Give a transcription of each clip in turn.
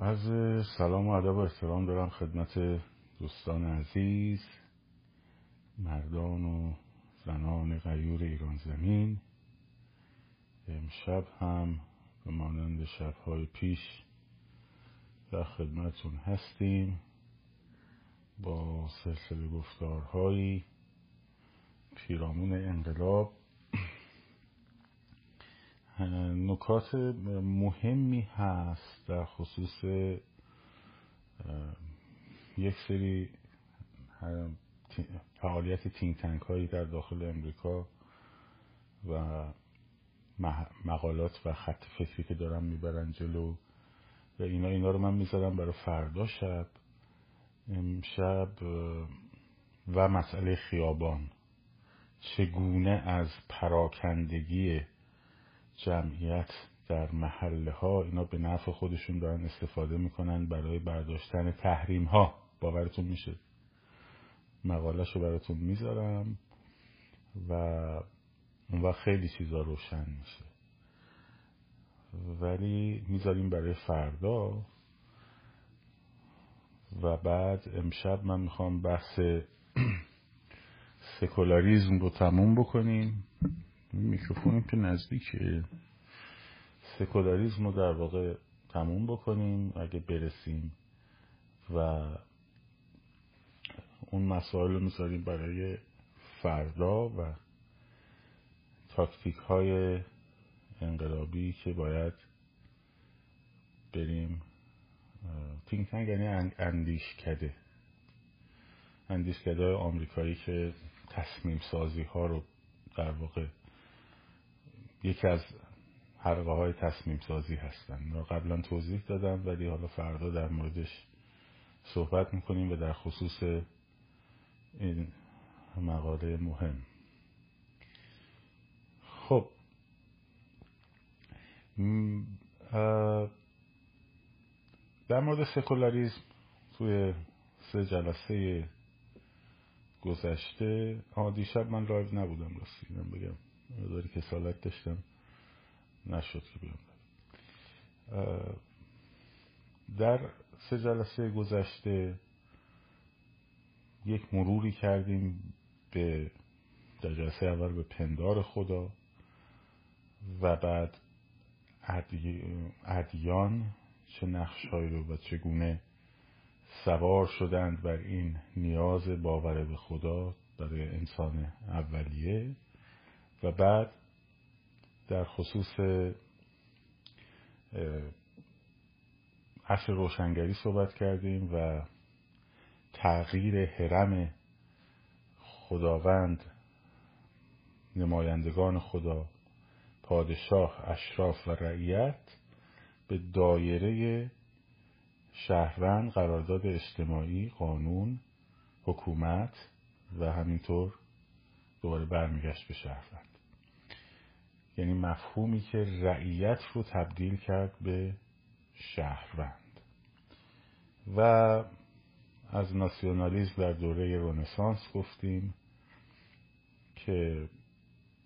از سلام و ادب و احترام دارم خدمت دوستان عزیز مردان و زنان غیور ایران زمین. امشب هم به مانند شبهای پیش در خدمتون هستیم با سلسله گفتارهایی پیرامون انقلاب نکات مهمی هست در خصوص یک سری فعالیت تینگ تنک هایی در داخل امریکا و مقالات و خط فکری که دارم می‌برن جلو. و اینا اینا رو من می‌ذارم برای فردا شب امشب و مسئله خیابان. چگونه از پراکندگی جمعیت در محله ها اینا به نفع خودشون دارن استفاده می‌کنن برای برداشتن تحریم ها باورتون میشه. مقالش رو براتون می‌ذارم و اون وقت خیلی چیزا روشن میشه. ولی می‌ذاریم برای فردا و بعد امشب من می‌خوام بحث سکولاریزم رو تموم بکنیم. میکروفونیم که نزدیکه. سکولاریزم رو در واقع تموم بکنیم اگه برسیم و اون مسائل رو می‌ذاریم برای فردا و تاکتیک های انقلابی که باید بریم think tank یعنی اندیش کده اندیش کده آمریکایی که تصمیم سازی ها رو در واقع یکی از حلقه های تصمیم سازی هستن. را قبلا توضیح دادم ولی حالا فردا در موردش صحبت می‌کنیم و در خصوص این مقاله مهم. خب. در مورد سکولاریزم توی سه جلسه گذشته آه دیشب من live نبودم رسیدم بگم مقداری کسالت داشتم نشد که بیام. در سه جلسه گذشته یک مروری کردیم به در جلسه اول به پندار خدا و بعد ادیان چه نقشهایی رو و چگونه سوار شدند بر این نیاز باور به خدا برای انسان اولیه. و بعد در خصوص عصر روشنگری صحبت کردیم و تغییر حرم خداوند نمایندگان خدا پادشاه اشراف و رعیت به دایره شهروند قرارداد اجتماعی قانون حکومت و همینطور دوباره برمیگشت به شهروند. یعنی مفهومی که رعیت رو تبدیل کرد به شهروند. و از ناسیونالیزم در دوره رونسانس گفتیم که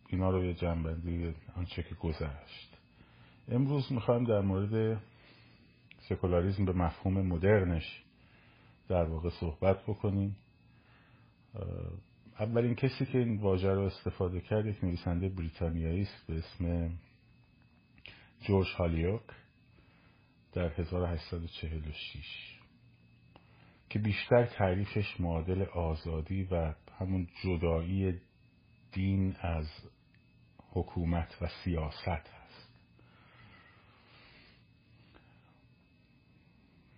اینا رو یه جنبندی آنچه که گذشت. امروز می‌خوایم در مورد سکولاریزم به مفهوم مدرنش در واقع صحبت بکنیم. اولین کسی که این واژه رو استفاده کرد یک نویسنده بریتانیایی است به اسم جورج هالیوک در 1846 که بیشتر تعریفش معادل آزادی و همون جدایی دین از حکومت و سیاست هست.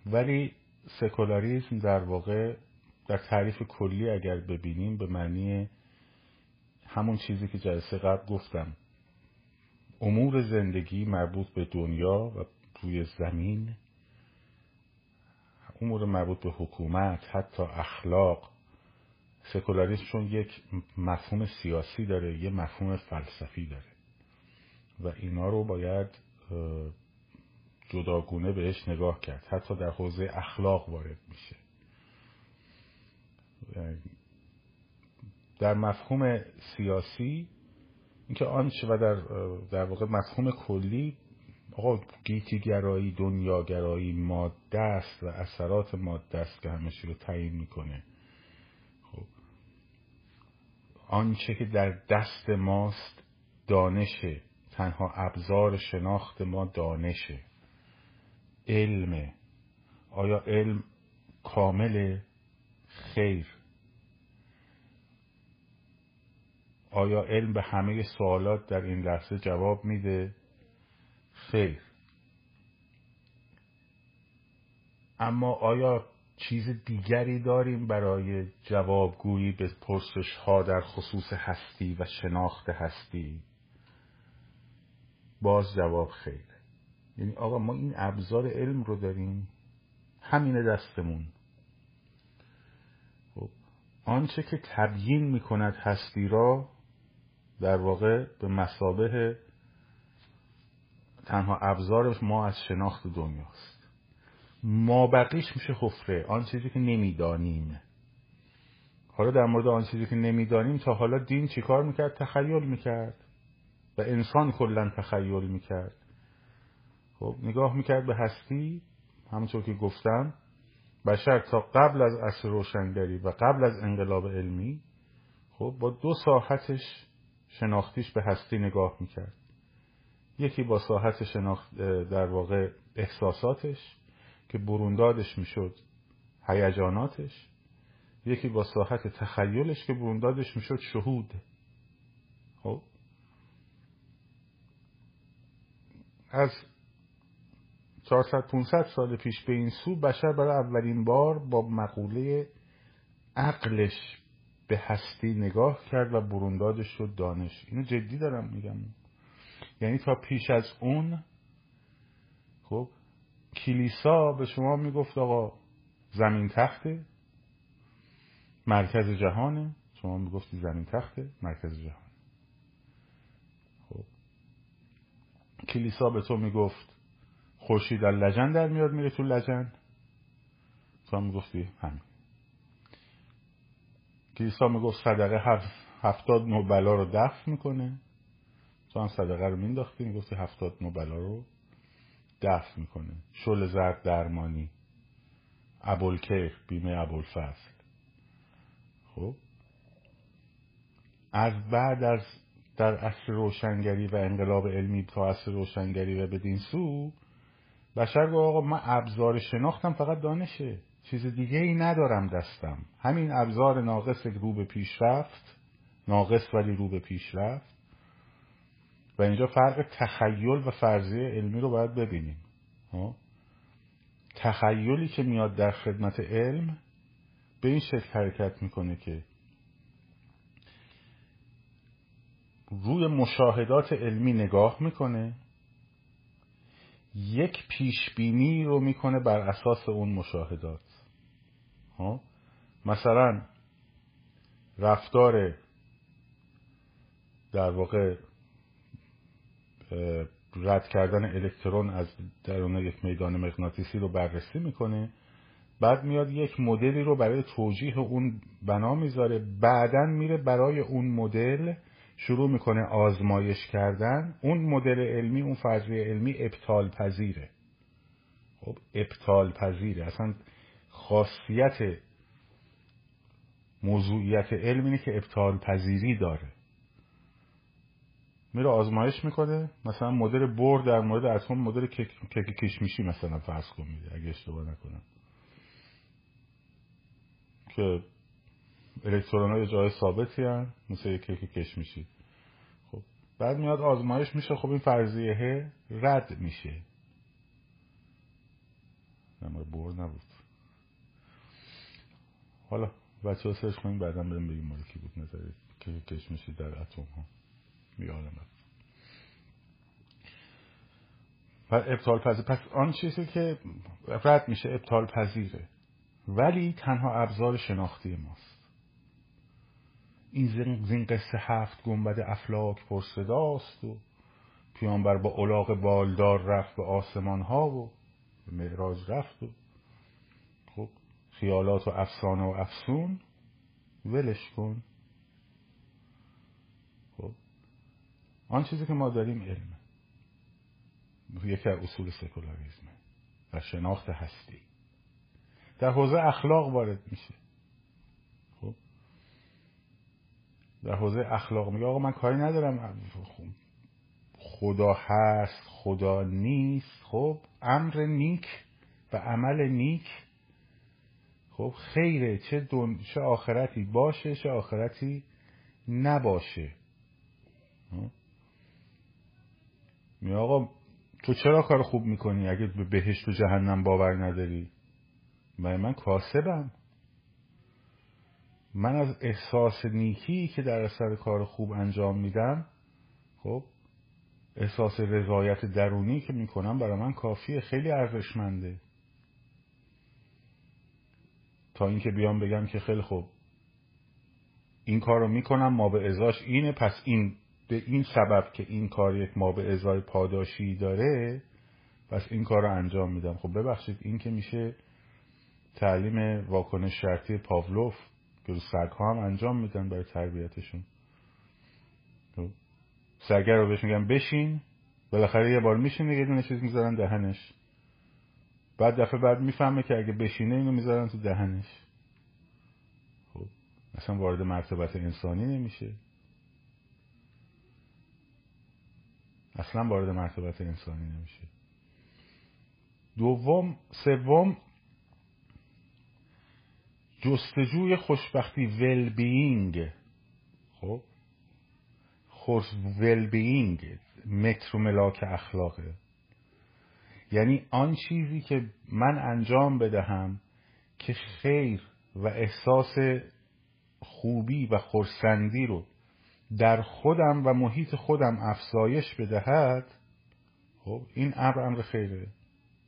ولی سکولاریزم در واقع در تعریف کلی اگر ببینیم به معنی همون چیزی که جلسه قبل گفتم. امور زندگی مربوط به دنیا و روی زمین امور مربوط به حکومت حتی اخلاق. سکولاریسم چون یک مفهوم سیاسی داره یه مفهوم فلسفی داره. و اینا رو باید جداگونه بهش نگاه کرد. حتی در حوزه اخلاق وارد میشه. در مفهوم سیاسی اینکه آنچه و در, در واقع مفهوم کلی آقا گیتیگرایی دنیاگرایی ماده است و اثرات ماده است که همه رو تعیین می‌کنه. خب. آنچه که در دست ماست دانشه تنها ابزار شناخت ما دانشه علمه آیا علم کامل؟ خیر. آیا علم به همه سوالات در این لحظه جواب میده؟ خیر. اما آیا چیز دیگری داریم برای جوابگویی به پرسش ها در خصوص هستی و شناخت هستی؟ باز جواب خیر. یعنی آقا ما این ابزار علم رو داریم همین دستمون. خب آنچه که تبیین می‌کند هستی را در واقع به مسابه تنها ابزار ما از شناخت دنیاست. ما بقیش میشه حفره آن چیزی که نمی‌دانیم. حالا در مورد آن چیزی که نمی‌دانیم تا حالا دین چیکار می‌کرد؟ تخیل می‌کرد. و انسان کلا تخیل می‌کرد. خب نگاه می‌کرد به هستی همونطور که گفتم بشر تا قبل از عصر روشنگری و قبل از انقلاب علمی خب با دو ساحتش شناختیش به هستی نگاه می‌کرد. یکی با ساحت شناخت در واقع احساساتش که بروندادش می‌شد هیجاناتش. یکی با ساحت تخیلش که بروندادش می‌شد شهود. خب؟ از 400 500 سال پیش به این سو بشر برای اولین بار با مقوله عقلش به هستی نگاه کرد و بروندادش شد دانش. اینو جدی دارم میگم. یعنی تا پیش از اون خب کلیسا به شما می‌گفت آقا زمین تخته مرکز جهانه. شما می‌گفتی زمین تخته مرکز جهان. خب. کلیسا به تو می‌گفت خورشید در لجن در میاد میره تو لجن. هم می‌گفتی همین. کلیسا می‌گفت صدقه هفت هفتاد نو بلا رو دفع می‌کنه. تو هم صدقه رو مینداختی می‌گفتی هفتاد نو بلا رو دفع می‌کنه. شل زرد درمانی. ابوالکیخ بیمه ابوالفضل. خب؟ از بعد از در عصر روشنگری و انقلاب علمی تا عصر روشنگری و بدین سو بشر گفت آقا من ابزار شناختم فقط دانشه چیز دیگه ای ندارم دستم. همین ابزار ناقص رو به پیشرفت ناقص ولی رو به پیشرفت و اینجا فرق تخیل و فرضیه علمی رو باید ببینیم. ها؟ تخیلی که میاد در خدمت علم به این شکل حرکت می‌کنه که روی مشاهدات علمی نگاه می‌کنه یک پیشبینی رو می‌کنه بر اساس اون مشاهدات. مثلا رفتار در واقع رد کردن الکترون از درون یک میدان مغناطیسی رو بررسی می‌کنه بعد میاد یک مدلی رو برای توجیه اون بنا می‌ذاره بعدا میره برای اون مدل شروع می‌کنه آزمایش کردن. اون مدل علمی اون فرضیه علمی ابطال پذیره خب ابطال پذیره اصلا خاصیت موضوعیت علم اینه که ابطال پذیری داره. میره آزمایش می‌کنه. مثلا مدل بور در مورد اتم مدل کیک کشمیشی مثلا فرض کن میده اگه اشتباه نکنم. که الکترون های جای ثابتی هم مثل یک کیک کشمیشی خب بعد میاد آزمایش میشه. خب این فرضیه رد میشه. نمار بور نبود. حالا بچه ها سرش کنیم بعدا بریم بگیم مال کی بود نظر که کشمشی در اتم ها. میادم و ابطال پذیر پس آن چیزی که رد میشه ابطال پذیره ولی تنها ابزار شناختی ماست. این زین قصه هفت گنبد افلاک پرصداست و پیانبر با الاغ بالدار رفت به آسمان ها و به معراج رفت و خیالات و افسانه و افسون ولش کن. خب. آن چیزی که ما داریم علمه یکی از اصول سکولاریزمه و شناخت هستی. در حوزه اخلاق وارد میشه. خب. در حوزه اخلاق میگه آقا من کاری ندارم. خدا هست خدا نیست. خب. امر نیک و عمل نیک خب خیره چه, دون... چه آخرتی باشه چه آخرتی نباشه. می آقا تو چرا کار خوب می‌کنی اگه به بهشت و جهنم باور نداری؟ من من کاسبم. من از احساس نیکی که در اثر کار خوب انجام میدم خب احساس رضایت درونی که می‌کنم برای من کافیه خیلی ارزشمنده. تا اینکه بیام بگم که خیلی خوب. این کار رو می‌کنم ما به ازاش اینه پس این به این سبب که این کار یک ما به ازای پاداشی داره پس این کار رو انجام میدم. خب ببخشید این که میشه تعلیم واکنش شرطی پاولوف که ها هم انجام میدن برای تربیتشون. خب، سگر رو بهش میگن بشین بالاخره یه بار میشینه یه دونه چیز می‌ذارن دهنش. بعد دفعه بعد می‌فهمه که اگه بشینه اینو می‌ذارن تو دهنش. خب اصلا وارد مرتبت انسانی نمیشه. اصلا وارد مرتبت انسانی نمیشه. دوم سوم جستجوی خوشبختی ول بینگ خب خوش ول بینگ متر و ملاک اخلاقه. یعنی آن چیزی که من انجام بدهم که خیر و احساس خوبی و خورسندی رو در خودم و محیط خودم افزایش بدهد خب این امر امر خیره.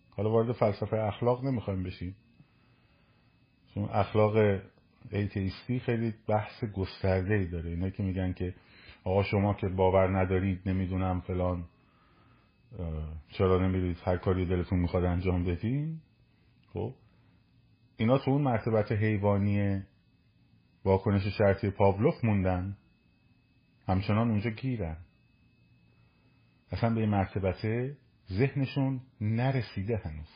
حالا وارد فلسفه اخلاق نمی‌خوایم بشیم. چون اخلاق ایتیستی خیلی بحث گسترده ای داره. اینا که میگن که آقا شما که باور ندارید نمی‌دونم فلان. چرا نمیرید هر کاری دلتون می‌خواد انجام بدین؟ خب. اینا تو اون مرتبت حیوانی واکنش شرطی پاولوف موندن. همچنان اونجا گیرن. اصلا به این مرتبت ذهنشون نرسیده هنوز.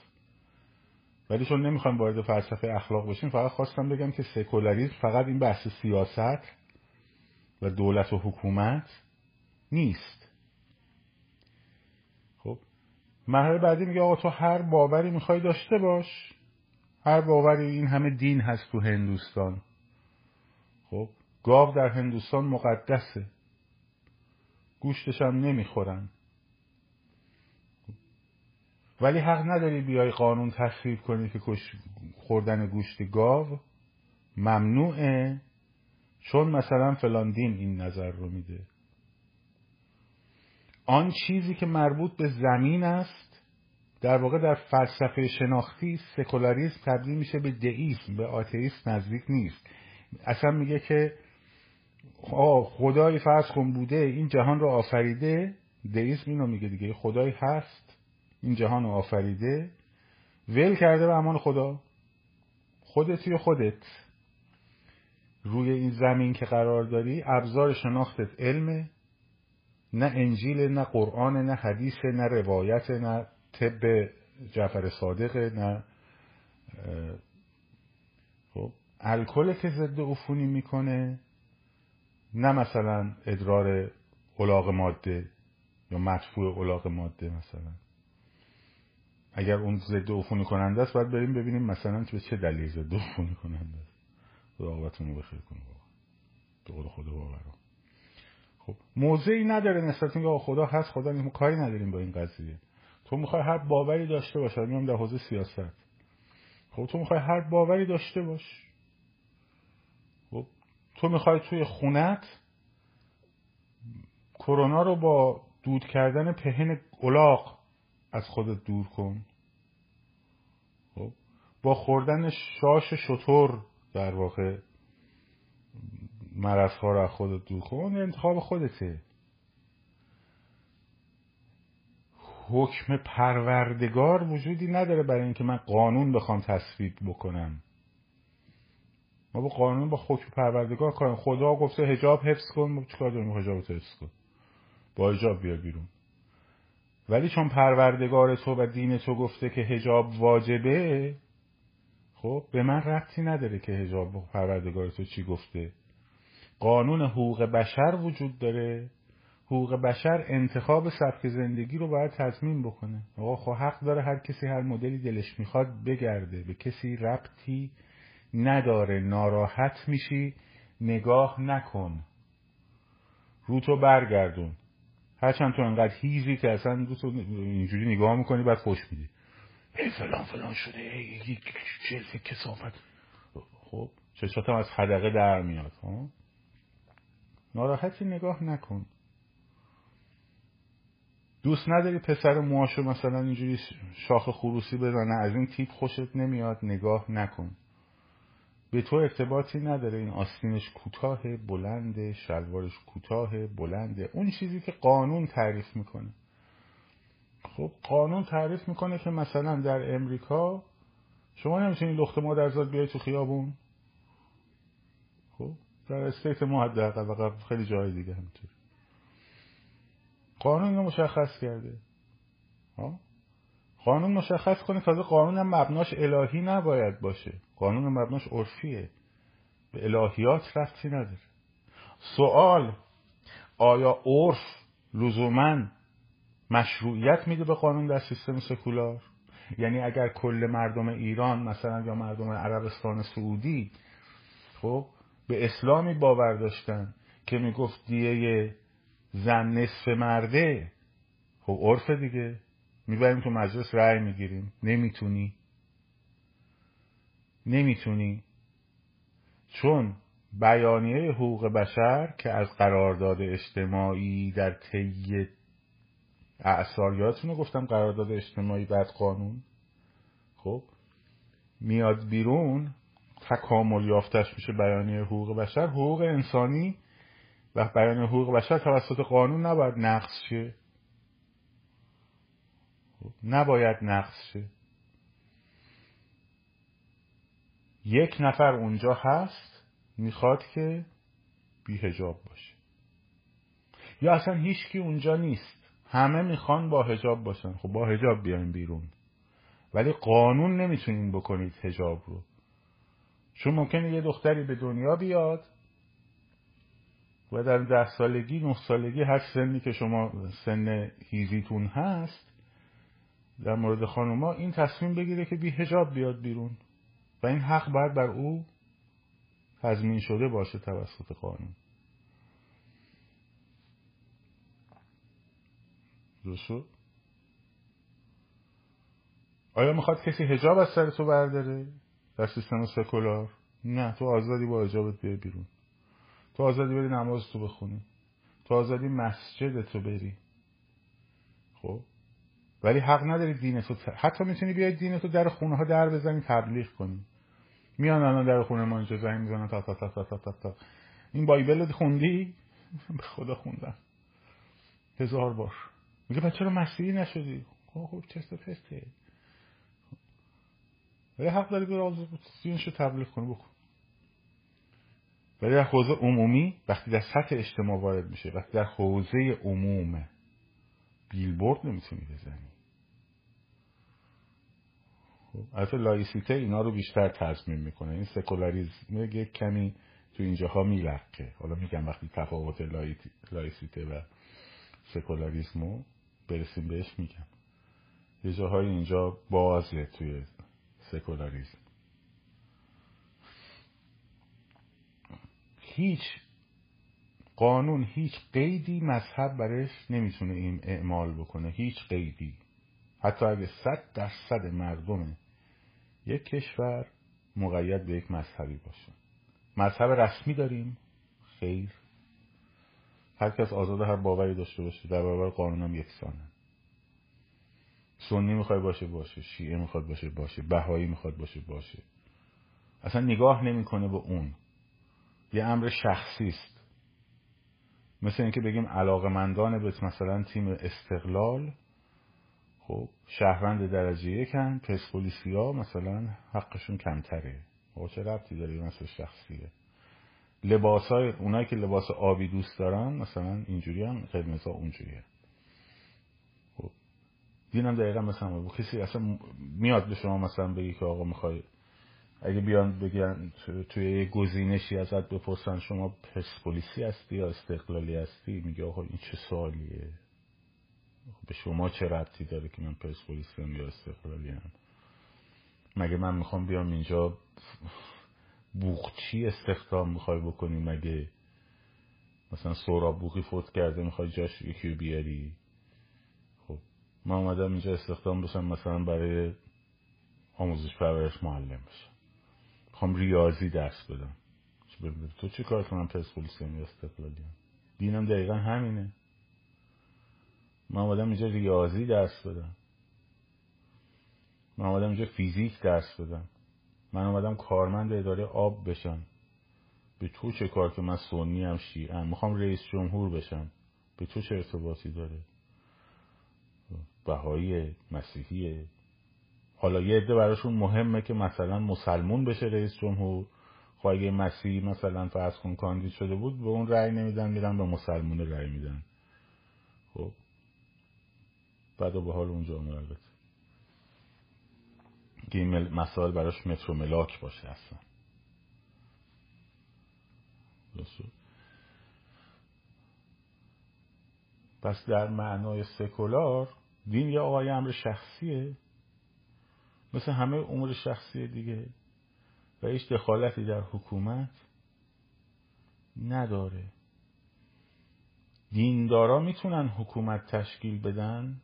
ولی چون نمی‌خوام وارد فلسفه اخلاق بشیم فقط خواستم بگم که سکولاریسم فقط این بحث سیاست و دولت و حکومت نیست خب مرحله بعدی میگه آقا تو هر باوری می‌خوای داشته باش. هر باوری این همه دین هست تو هندوستان. خب گاو در هندوستان مقدسه. گوشتش هم نمی‌خورن. ولی حق نداری بیای قانون تصویب کنی که خوردن گوشت گاو. ممنوعه. چون مثلا فلان دین این نظر رو میده. آن چیزی که مربوط به زمین است در واقع در فلسفه شناختی سکولاریسم تبدیل میشه به دئیسم به آتئیسم نزدیک نیست. اصلا میگه که خدای فرض کن بوده این جهان رو آفریده دئیسم اینو میگه دیگه خدای هست این جهان رو آفریده ول کرده به امان خدا خودت خودت. روی این زمین که قرار داری ابزار شناختت علمه. نه انجیل نه قرآن نه حدیث نه روایت نه طب جعفر صادقه نه خب الکل که ضد عفونی می‌کنه نه مثلا ادرار علاق ماده یا مدفوع علاق ماده مثلا. اگر اون ضد عفونی کننده است باید بریم ببینیم مثلا به چه دلیل ضد عفونی کننده است. خدا رو بخیر کنه به قول خدا باورم. خب موضعی نداره نسبت اینکه خدا هست خدا نیست کاری نداریم با این قضیه. تو می‌خوای هر باوری داشته باش میام در حوزه سیاست. خب تو می‌خوای هر باوری داشته باش. خب تو می‌خوای توی خونت کرونا رو با دود کردن پهن الاغ از خودت دور کن. خب با خوردن شاش شطور در واقع. مرزها رو از خودت دور کن انتخاب خودته. حکم پروردگار وجودی نداره برای اینکه من قانون بخوام تصویب بکنم. ما با قانون با حکم پروردگار کارم خدا گفته هجاب حفظ کن. ما چیکار داریم؟ حجاب حفظ کن. با هجاب بیا بیرون. ولی چون پروردگار تو و دین تو گفته که هجاب واجبه خب به من ربطی نداره که هجاب پروردگار تو چی گفته. قانون حقوق بشر وجود داره حقوق بشر انتخاب سبک زندگی رو باید تضمین بکنه آقا خب حق داره هر کسی هر مدلی دلش می‌خواد بگرده به کسی ربطی نداره ناراحت میشی نگاه نکن رو تو برگردون هرچند تو انقدر هیزی که اصلا رو تو اینجوری نگاه می‌کنی بعد خوش میدی ای فلان فلان شده ای کسافت خب چشاتم از حدقه در میاد ها ناراحتی نگاه نکن. دوست نداری پسر موهاشو مثلا اینجوری شاخ خروسی بزنه از این تیپ خوشت نمیاد نگاه نکن. به تو ارتباطی نداره این آستینش کوتاه بلنده شلوارش کوتاه بلنده اون چیزی که قانون تعریف می‌کنه. خب قانون تعریف می‌کنه که مثلا در امریکا شما نمی‌تونی لخت مادرزاد بیای تو خیابون. خب؟ در استیت ما حداقل خیلی جای دیگه همینطور. قانون رو مشخص کرده. ها؟ قانون مشخص کنه تازه قانون هم مبناش الهی نباید باشه. قانون مبناش عرفیه. به الهیات رفتی نداره. سوال آیا عرف لزوما مشروعیت میده به قانون در سیستم سکولار؟ یعنی اگر کل مردم ایران مثلا یا مردم عربستان سعودی خب به اسلامی باور داشتن که می‌گفت دیه زن نصف مرده. خب عرف دیگه. می‌بریم تو مجلس رأی می‌گیریم. نمی‌تونی. نمی‌تونی. چون بیانیه حقوق بشر که از قرارداد اجتماعی در طی اعثار گفتم قرارداد اجتماعی بعد قانون. خب میاد بیرون تکامل یافتش میشه بیانیه حقوق بشر. حقوق انسانی و بیانیه حقوق بشر توسط قانون نباید نقص شه. خب، نباید نقص شه. یک نفر اونجا هست می‌خواد که بیهجاب باشه. یا اصلا هیچکی اونجا نیست. همه می‌خوان با هجاب باشن. خب با هجاب بیاین بیرون. ولی قانون نمی‌تونین بکنید هجاب رو. چون ممکنه یه دختری به دنیا بیاد و در ده سالگی نه سالگی هر سنی که شما سن هیزیتون هست در مورد خانوما این تصمیم بگیره که بی هجاب بیاد بیرون و این حق باید بر او تضمین شده باشه توسط قانون. درست آیا می‌خواد کسی هجاب از سر تو برداره؟ در سیستم سکولار. نه تو آزادی با هجابت بیای بیرون. تو آزادی بری نماز تو بخونی. تو آزادی مسجد تو بری. خب؟ ولی حق نداری دین تو حتی می‌تونی بیای دین تو در خونه ها در بزنی تبلیغ کنی. میان الان در خونه ما اینجا زنگ می‌زنن تا تا تا تا تا تا. این بایبل خوندی؟ به خدا خوندم. هزار بار. میگه بچه چرا مسیحی نشدی. خب خب چسته پسته ولی حق داری بر دینشو تبلیغ کنی بکن. ولی در حوزه عمومی وقتی در سطح اجتماع وارد میشه وقتی در حوزه عموم بیلبورد نمی‌تونی بزنی. خب البته لایسیته اینا رو بیشتر تضمین می‌کنه. این سکولاریزم یک کمی تو اینجاها می‌لنگه حالا میگم وقتی تفاوت لایسیته و سکولاریزمو برسیم بهش میگم. یه جاهای اینجا بازه توی سکولاریزم هیچ قانون هیچ قیدی مذهب برش نمی‌تونه این اعمال بکنه. هیچ قیدی. حتی اگه صد درصد مردم یک کشور مقید به یک مذهبی باشه. مذهب رسمی داریم. خیر. هر کس آزاد هر باوری داشته باشه. در برابر قانون هم یکسانه. سنی می‌خواد باشه باشه شیعه می‌خواد باشه باشه بهایی می‌خواد باشه باشه. اصلا نگاه نمی‌کنه به اون. یه امر شخصی است. مثل اینکه بگیم علاقمندان به مثلا تیم استقلال خب شهروند درجه یکن پرسپولیسی ها مثلا حقشون کمتره. با چه ربطی داره مثل شخصیه؟ لباس های اونایی که لباس آبی دوست دارن مثلا اینجوری هم قرمز ها اونجوریه. دینم دقیقا مثلا بود کسی اصلا میاد به شما مثلا بگی که آقا می‌خوای. اگه بیان بگن توی یه گزینشی ازت بپرسن شما پرسپولیسی هستی یا استقلالی هستی؟ میگه آقا این چه سوالیه؟ به شما چه ربطی داره که من پرسپولیسی یا استقلالی هم مگه من می‌خوام بیام اینجا بوخچی استخدام می‌خوای بکنی؟ مگه مثلا سوراب بوخی فوت کرده می‌خوای جاش یکی بیاری؟ من اومدم اینجا استخدام بشم مثلا برای آموزش پرورش معلم بشم. می‌خوام ریاضی درس بدم. تو چه کار کنم؟ پرسپولیسی یا استقلالی؟ دینم دقیقا همینه. من اومدم اینجا ریاضی درس بدم. من اومدم اینجا فیزیک درس بدم. من اومدم کارمند اداره آب بشم. به تو چه کار که من سنی هم شیعم. می‌خوام رئیس جمهور بشم. به تو چه ارتباطی داره؟ بهایی مسیحیه حالا یه عده براشون مهمه که مثلا مسلمون بشه رئیس جمهور. خب اگه مسیحی مثلا فرض کن کاندید شده بود به اون رأی نمیدن میرن به مسلمون رأی میدن. خب. بعد به حال اونجا البته. که این مسائل براش متر و ملاک باشه اصلا. پس در معنای سکولار دین یا آقای امر شخصیه؟ مثل همه امور شخصی دیگه. و هیچ دخالتی در حکومت نداره. دیندارا می‌تونن حکومت تشکیل بدن؟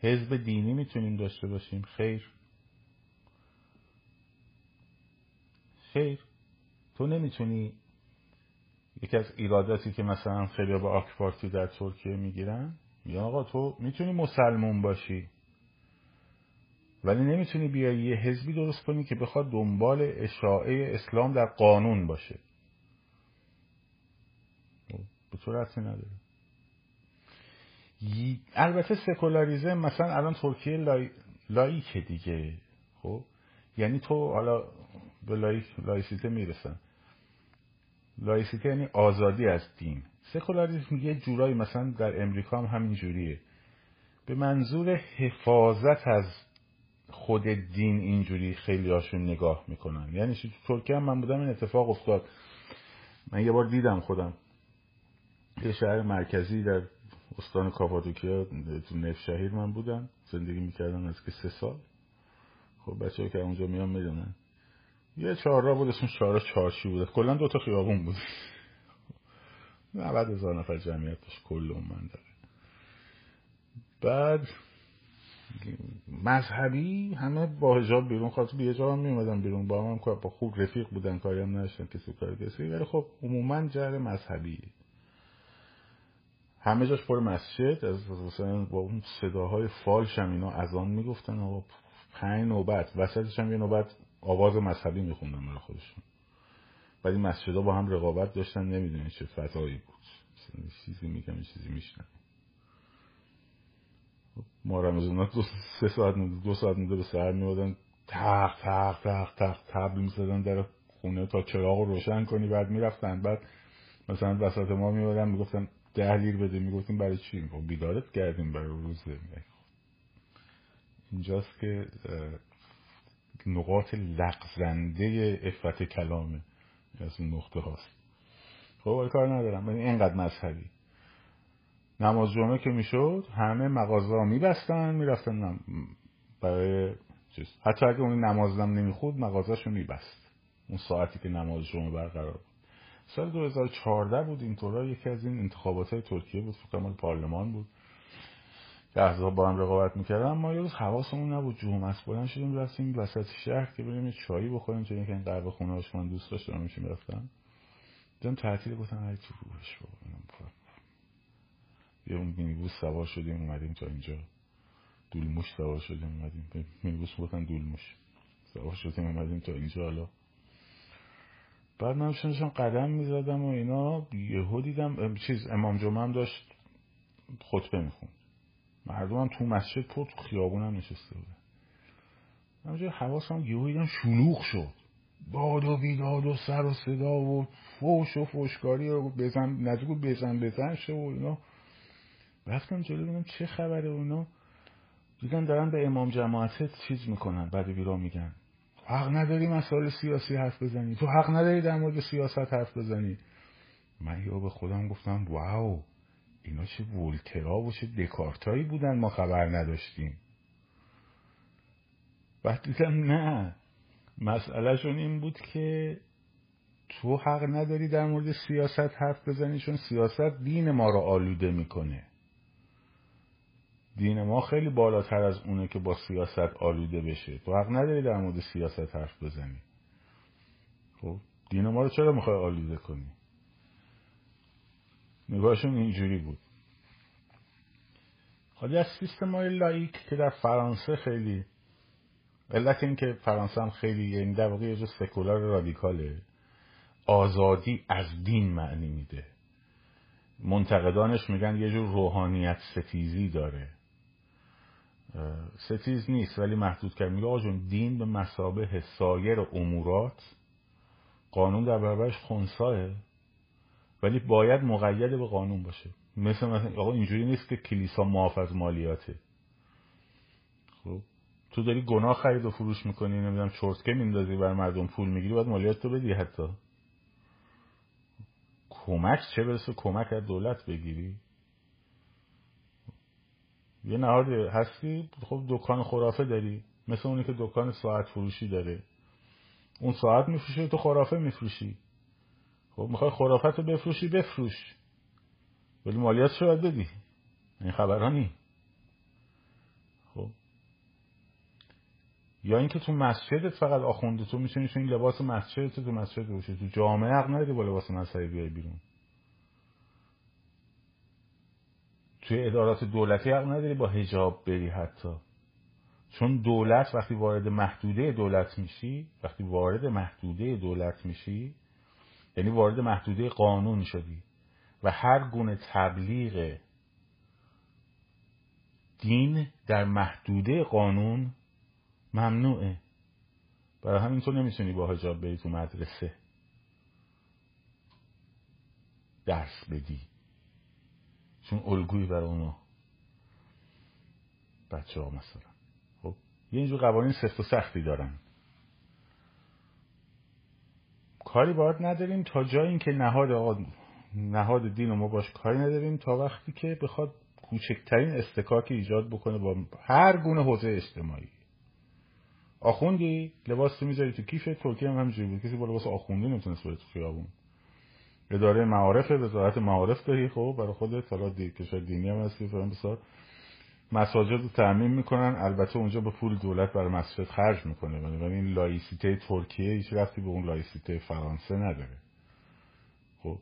حزب دینی می‌تونیم داشته باشیم؟ خیر. خیر. تو نمی‌تونی یکی از ایراداتی که مثلا خیلی با آک در ترکیه می‌گیرن؟ یا آقا تو می‌تونی مسلمون باشی ولی نمی‌تونی بیای یه حزبی درست کنی که بخواد دنبال اشاعه اسلام در قانون باشه. به تو رسی نداره. البته سکولاریزم مثلا الان ترکیه لای... لایکه دیگه. خب؟ یعنی تو حالا به لایک لایسیته می‌رسن. لایسیته یعنی آزادی از دین. سکولاریسم یه جورایی مثلا در امریکا هم همین جوریه. به منظور حفاظت از خود دین اینجوری خیلی هاشون نگاه می‌کنن. یعنی تو ترکیه هم من بودم این اتفاق افتاد. من یه بار دیدم خودم. یه شهر مرکزی در استان کاپادوکیا تو نف شهیر من بودم. زندگی می‌کردم از که سه سال. خب بچه که اونجا میان می‌دونن. یه چهار بود اسمش چهار چارشی بود. کلا دوتا خیابون بود. 90 هزار نفر جمعیتش کل اون داره. بعد مذهبی همه با هجاب بیرون خواست. بی هجاب هم میومدن بیرون. با هم با خوب رفیق بودن کاری هم نشن کسی کار کسی ولی خب عموما جهر مذهبی. همه جاش پر مسجد. از مثلا با اون صداهای فالش هم اینا اذان می‌گفتن. و پنج نوبت. وسطش هم یه نوبت آواز مذهبی میخوندن برای خودشون. ولی مسجدها با هم رقابت داشتن نمی‌دونی چه فتایی بود. چیزی میگم چیزی میشنم. ما رمزونا دو سه ساعت دو ساعت مونده به سر میادن تق تق تق تق تبل می‌زدن در خونه تا چراغ رو روشن کنی بعد می‌رفتن. بعد مثلا وسط ما میادن می‌گفتن ده لیر بده. می‌گفتیم برای چی؟ خب بیدارت کردیم برای روز. اینجاست که نقاط لغزنده افت کلامه. از اون نقطه هاست. خب کار ندارم. ولی اینقدر مذهبی. نماز جمعه که می‌شد همه مغازه ها میبستن می‌رفتن برای چیز. حتی اگه اون نمازم نمیخود مغازهشو میبست. اون ساعتی که نماز جمعه برقرار بود. سال 2014 بود اینطورا. یکی از این انتخابات های ترکیه بود. فکر پارلمان بود. که احزاب با هم رقابت می‌کردن ما یه روز حواسمون نبود. جمعه است بلند شدیم رفتیم وسط شهر که بریم چایی بخوریم چون که این قرب خونه هاش من دوست داشتم میشیم رفتم دیدم تعطیل گفتم هر تو روش یه اون مینیبوس سوار شدیم اومدیم تا اینجا. دولموش سوار شدیم اومدیم. مینیبوس بودن دولموش. سوار شدیم اومدیم تا اینجا حالا. بعد من شدشم قدم می‌زدم و اینا یهو دیدم چیز امام جمعه هم داشت خطبه می‌خوند. مردم هم تو مسجد پر تو خیابون هم نشسته بودن. همجای حواسم یهو دیدم شلوغ شد. باد و بیداد و سر و صدا و فوش و فوشکاری و بزن نزدیک بزن بزن شه و اینا. رفتم جلو ببینم چه خبره اونا دیدن دارن به امام جماعت چیز می‌کنن بعد بیرا میگن. حق نداری مسائل سیاسی حرف بزنی. تو حق نداری در مورد سیاست حرف بزنی. من یا به خودم گفتم واو. اینا چه ولترا و چه دکارتایی بودن ما خبر نداشتیم. بعد دیدم نه. مسئلهشون این بود که تو حق نداری در مورد سیاست حرف بزنی چون سیاست دین ما رو آلوده می‌کنه. دین ما خیلی بالاتر از اونه که با سیاست آلوده بشه. تو حق نداری در مورد سیاست حرف بزنی. خب دین ما رو چرا می‌خوای آلوده کنی؟ نگاهشون اینجوری بود. حالی از سیستم های لایک که در فرانسه خیلی علت این که فرانسه هم خیلی یعنی در واقع یه جو سکولار رادیکاله آزادی از دین معنی میده. منتقدانش میگن یه جور روحانیت ستیزی داره. ستیز نیست ولی محدود کرد. میگه آقا دین به مثابه سایر امورات قانون در برابرش خونساه ولی باید مقید به قانون باشه. مثل مثلا آقا اینجوری نیست که کلیسا معاف از مالیاته. خب؟ تو داری گناه خرید و فروش می‌کنی نمی‌دونم چرتکه میندازی بر مردم پول می‌گیری باید مالیات تو بدی حتی. کمک چه برسه؟ کمک از دولت بگیری. یه نهاد هستی خب دکان خرافه داری. مثل اونی که دکان ساعت فروشی داره. اون ساعت میفروشه تو خرافه میفروشی. خب می‌خوای خرافت رو بفروشی بفروش. ولی مالیات شو باید بدی؟ این خبرانی خب. یا اینکه تو مسجدت فقط آخونده تو می‌تونی این لباس مسجدت تو مسجد بوشه تو جامعه حق نداری با لباس مذهبی بیای بیرون. توی ادارات دولتی حق نداری با هجاب بری حتی. چون دولت وقتی وارد محدوده دولت میشی وقتی وارد محدوده دولت میشی یعنی وارد محدوده قانون شدی و هر گونه تبلیغ دین در محدوده قانون ممنوعه. برای همین تو نمی‌تونی با هجاب بری تو مدرسه. درس بدی. چون الگویی برای اونا بچه ها مثلا. خب یه اینجور قوانین سفت و سختی دارن. کاری باید نداریم تا جایی که نهاد آقا نهاد دین و ما باش کاری نداریم تا وقتی که بخواد کوچکترین استکاک ایجاد بکنه با هر گونه حوزه اجتماعی. آخوندی؟ لباس تو می‌ذاری تو کیف ترکیه هم همینجوری بود. کسی با لباس آخوندی نمی‌تونست بره تو خیابون. اداره معارف وزارت معارف داری؟ خب برای خودت. حالا دی... کشور دینی هم هستی فرام بسار. مساجد رو تعمین می‌کنن. البته اونجا به پول دولت برای مسجد خرج می‌کنه. ولی این لایسیته ترکیه هیچ رفتی به اون لایسیته فرانسه نداره. خب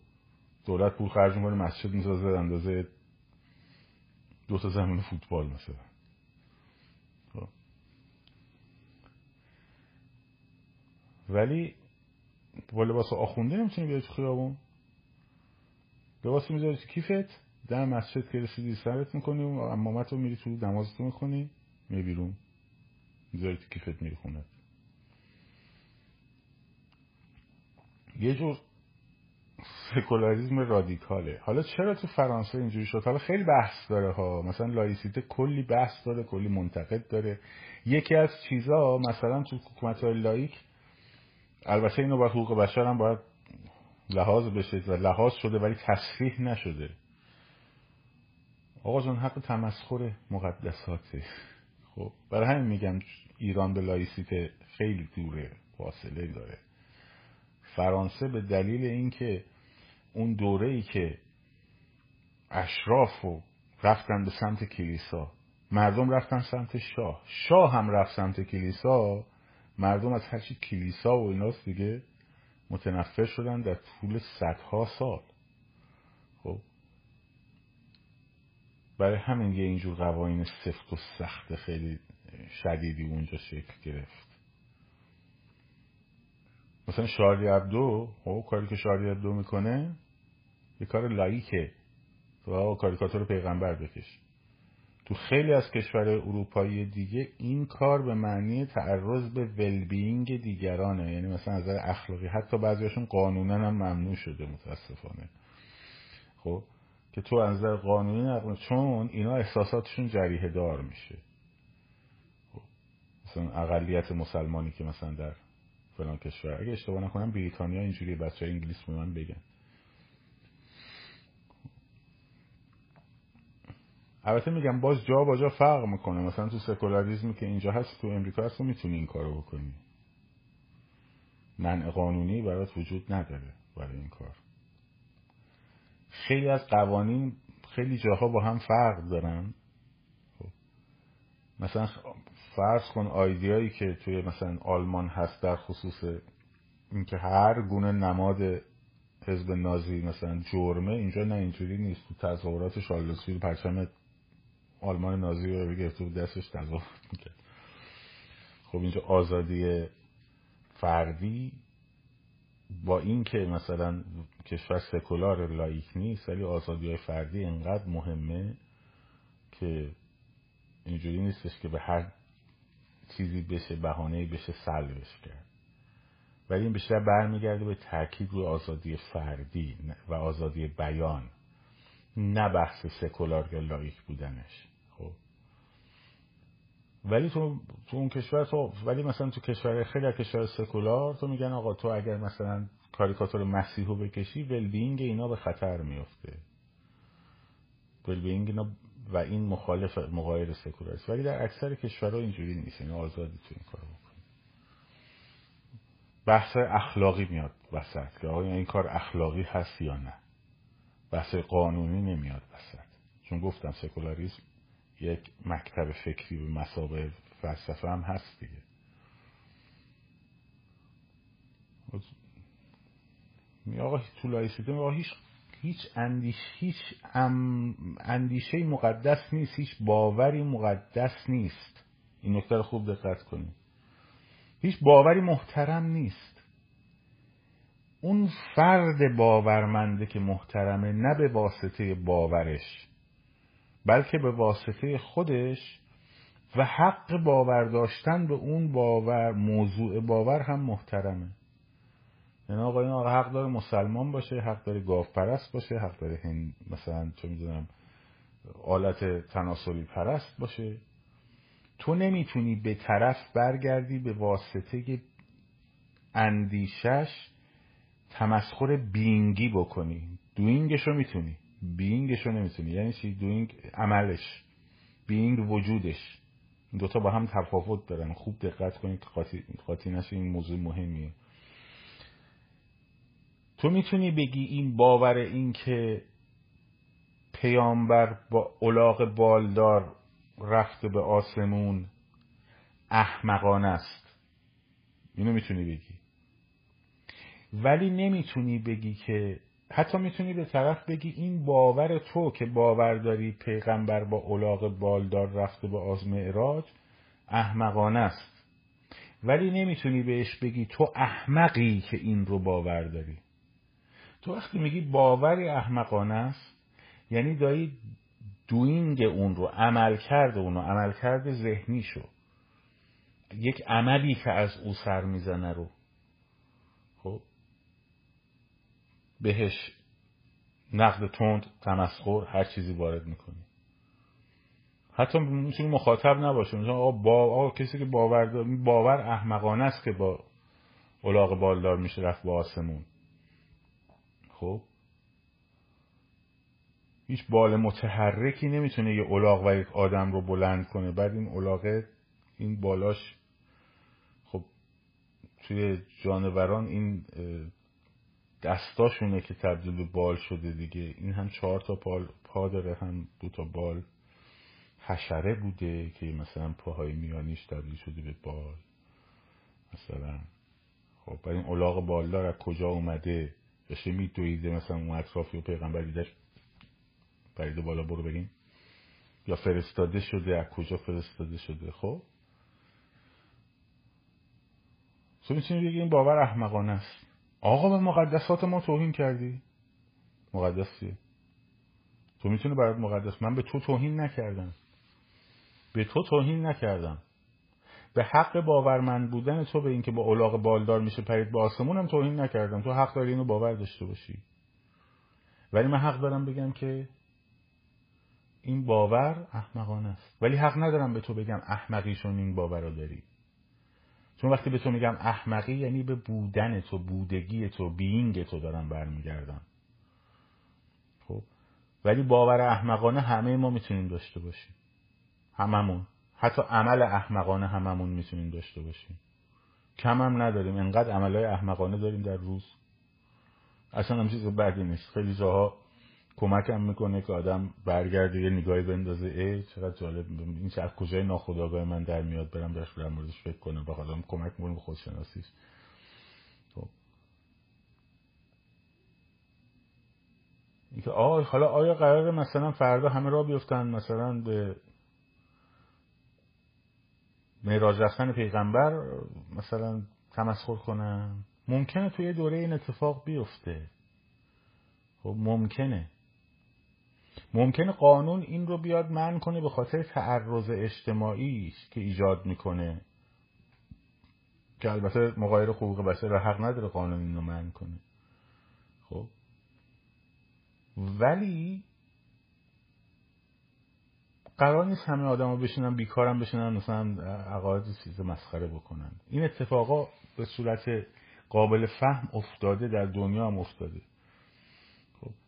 دولت پول خرج می‌کنه مسجد می‌سازه اندازه دو تا زمین فوتبال مثلا. خب. ولی با لباس آخونده نمی‌تونی بیای تو خیابون؟ لباس می‌ذاری کیفت؟ در مسجد که رسیدی سرت می‌کنی و امامت رو میری تو نمازتو می‌کنی میری بیرون. می‌ذاری تو کیفت میری خونت یه جور سکولاریزم رادیکاله. حالا چرا تو فرانسه اینجوری شد؟ حالا خیلی بحث داره ها. مثلا لایسیته کلی بحث داره کلی منتقد داره. یکی از چیزا مثلا تو حکومت های لایک البته اینو با حقوق بشر هم باید لحاظ بشه و لحاظ شده ولی تصریح نشده. آقا جان حق تمسخر مقدساته. خب برای همین میگم ایران به لایسیته خیلی دوره فاصله داره. فرانسه به دلیل اینکه اون دوره ای که اشراف و رفتن به سمت کلیسا مردم رفتن سمت شاه. شاه هم رفت سمت کلیسا مردم از هرچی کلیسا و ایناست دیگه متنفر شدن در طول صدها سال. خب برای همین یه اینجور قوانین سفت و سخت خیلی شدیدی اونجا شکل گرفت. مثلا شارلی ابدو خب کاری که شارلی ابدو می‌کنه یه کار لایکه. تو کاریکاتور پیغمبر بکش تو خیلی از کشور اروپایی دیگه این کار به معنی تعرض به ولبینگ دیگرانه. یعنی مثلا از نظر اخلاقی حتی بعضیشون قانونا هم ممنوع شده متاسفانه. خب؟ که تو از نظر قانونی چون اینا احساساتشون جریه دار میشه. مثلا اقلیت مسلمانی که مثلا در فلان کشور اگه اشتباه نکنم بریتانیا اینجوری بچه انگلیس به من بگن. البته میگم باز جا با جا فرق می‌کنه. مثلا تو سکولاریزمی که اینجا هست تو امریکا هست تو می‌تونی این کارو بکنی. منع قانونی برات وجود نداره برای این کار. خیلی از قوانین خیلی جاها با هم فرق دارن. خب. مثلا فرض کن آیدیایی که توی مثلا آلمان هست در خصوص اینکه هر گونه نماد حزب نازی مثلا جرمه اینجا نه اینجوری نیست. تو تظاهرات شارلوتسویل پرچم آلمان نازی رو بگه تو دستش تظاهرات می‌کرد. خب اینجا آزادی فردی با اینکه مثلا کشور سکولار لایک نیست ولی آزادی های فردی انقدر مهمه که اینجوری نیستش که به هر چیزی بشه بهانه بشه سلبش کرد. ولی این بیشتر برمیگرده به تاکید روی آزادی فردی و آزادی بیان نه بحث سکولار یا لایک بودنش. ولی تو تو اون کشور تو ولی مثلا تو کشور خیلی از کشور سکولار تو میگن آقا تو اگر مثلا کاریکاتور مسیح رو بکشی ولبینگ اینا به خطر میفته. ولبینگ اینا و این مخالف مغایر سکولار است. ولی در اکثر کشورها اینجوری نیست. این یعنی آزادی تو این کار بکنی بحث اخلاقی میاد وسط. که آقا این کار اخلاقی هست یا نه؟ بحث قانونی نمیاد وسط. چون گفتم سکولاریسم یک مکتب فکری به مسابه فلسفه هم هست دیگه. آقا تو لایسیته آقا هیچ هیچ اندیش هیچ اندیشه مقدس نیست هیچ باوری مقدس نیست. این نکته رو خوب دقت کنید. هیچ باوری محترم نیست. اون فرد باورمنده که محترمه نه به واسطه باورش. بلکه به واسطه خودش و حق باور داشتن به اون باور موضوع باور هم محترمه. یعنی آقا این آقا حق داره مسلمان باشه حق داره گاف پرست باشه حق داره هن مثلا چه می‌دونم آلت تناسلی پرست باشه. تو نمی‌تونی به طرف برگردی به واسطه اندیشش تمسخر بینگی بکنی. دوینگش رو می‌تونی. بینگش رو نمی‌تونی. یعنی چی؟ دوینگ عملش. بینگ وجودش. این دوتا با هم تفاوت دارن. خوب دقت کنید قاطی, قاطی نشه این موضوع مهمیه. تو می‌تونی بگی این باور این که پیامبر با الاغ بالدار رفته به آسمون احمقانه است. اینو می‌تونی بگی. ولی نمی‌تونی بگی که حتی می‌تونی به طرف بگی این باور تو که باور داری پیغمبر با الاغ بالدار رفته به آز معراج احمقانه است. ولی نمی‌تونی بهش بگی تو احمقی که این رو باور داری. تو وقتی میگی باوری احمقانه است یعنی داری دوینگ اون رو عمل کرده اون رو عمل کرده ذهنی شو یک عملی که از او سر می‌زنه رو خب بهش نقد تند تمسخر هر چیزی وارد می‌کنی. حتی می‌تونی مخاطب نباشه مثلا آقا, با... آقا کسی که باور باور احمقانه است که با الاغ بالدار میشه رفت با آسمون. خب؟ هیچ بال متحرکی نمی‌تونه یه الاغ و یک آدم رو بلند کنه. بعد این الاغه این بالاش خب توی جانوران این دستاشونه که تبدیل به بال شده دیگه. این هم چهار تا پا, پا داره هم دو تا بال. حشره بوده که مثلا پاهای میانیش تبدیل شده به بال. مثلا. خب برای این الاغ بالدار از کجا اومده؟ داشته میدویده مثلا اون اطرافی و پیغمبر دیدش. پریده بالا برو بریم یا فرستاده شده از کجا فرستاده شده؟ خب. تو می‌تونی بگی باور احمقانه است. آقا به مقدسات ما توهین کردی. مقدسیه تو می‌تونی برات مقدس. من به تو توهین نکردم. به تو توهین نکردم. به حق باورمند بودن تو به اینکه با الاغ بالدار میشه پرید به آسمونم توهین نکردم. تو حق داری اینو باور داشته باشی. ولی من حق دارم بگم که این باور احمقانه است. ولی حق ندارم به تو بگم احمقیشون این باور رو داری. چون وقتی به تو میگم احمقی یعنی به بودن تو بودگی تو بینگ تو دارم برمیگردم. خب؟ ولی باور احمقانه همه ما می‌تونیم داشته باشیم. هممون. حتی عمل احمقانه هممون می‌تونیم داشته باشیم. کم هم نداریم. انقدر عملهای احمقانه داریم در روز. اصلا هم چیز بدی نیست. خیلی جاها کمکم می‌کنه که آدم برگرده یه نگاهی بندازه. ای چقدر جالب. این چه از کجای ناخداگاه من در میاد؟ برم درش در موردش فکر کنم. و آدم کمک می‌کنه به خودشناسیش. خب. اینکه آه حالا آیا قراره مثلا فردا همه را بیفتن؟ مثلا به معراج رفتن پیغمبر مثلا تمسخر کنن؟ ممکنه توی یه دوره این اتفاق بیفته. خب ممکنه. ممکنه قانون این رو بیاد من کنه به خاطر تعرض اجتماعی که ایجاد می‌کنه. که البته مقایر حقوق بشر حق نداره قانون این رو من کنه. خب؟ ولی قرار نیست همه آدم بشینن بیکارم بشینن مثلا عقاید چیز مسخره بکنن. این اتفاقا به صورت قابل فهم افتاده در دنیا هم افتاده.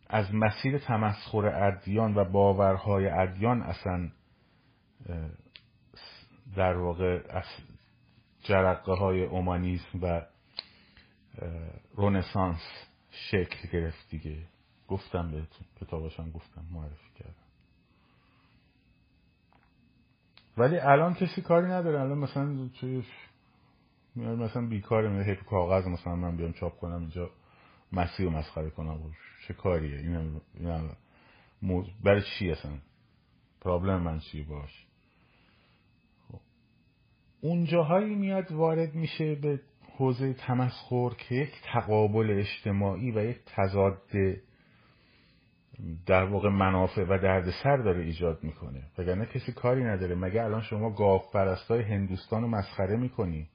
از مسیر تمسخر ادیان و باورهای ادیان اصلا در واقع از جرقه های اومانیسم و رونسانس شکل گرفت دیگه. گفتم بهتون کتاباشم گفتم معرفی کردم. ولی الان کسی کاری نداره. الان مثلا توی مثلا بیکاره هیپ کاغذ مثلا من بیام چاپ کنم اینجا. مسیح رو مسخره کنم چه کاریه؟ این موز... برای چی اصلا؟ پرابلم من چی باش؟ خب. اون جاهایی میاد وارد میشه به حوزه تمسخر که یک تقابل اجتماعی و یک تضاد در واقع منافع و دردسر داره ایجاد می‌کنه. وگرنه کسی کاری نداره. مگه الان شما گاف پرستای هندوستان رو مسخره می‌کنی؟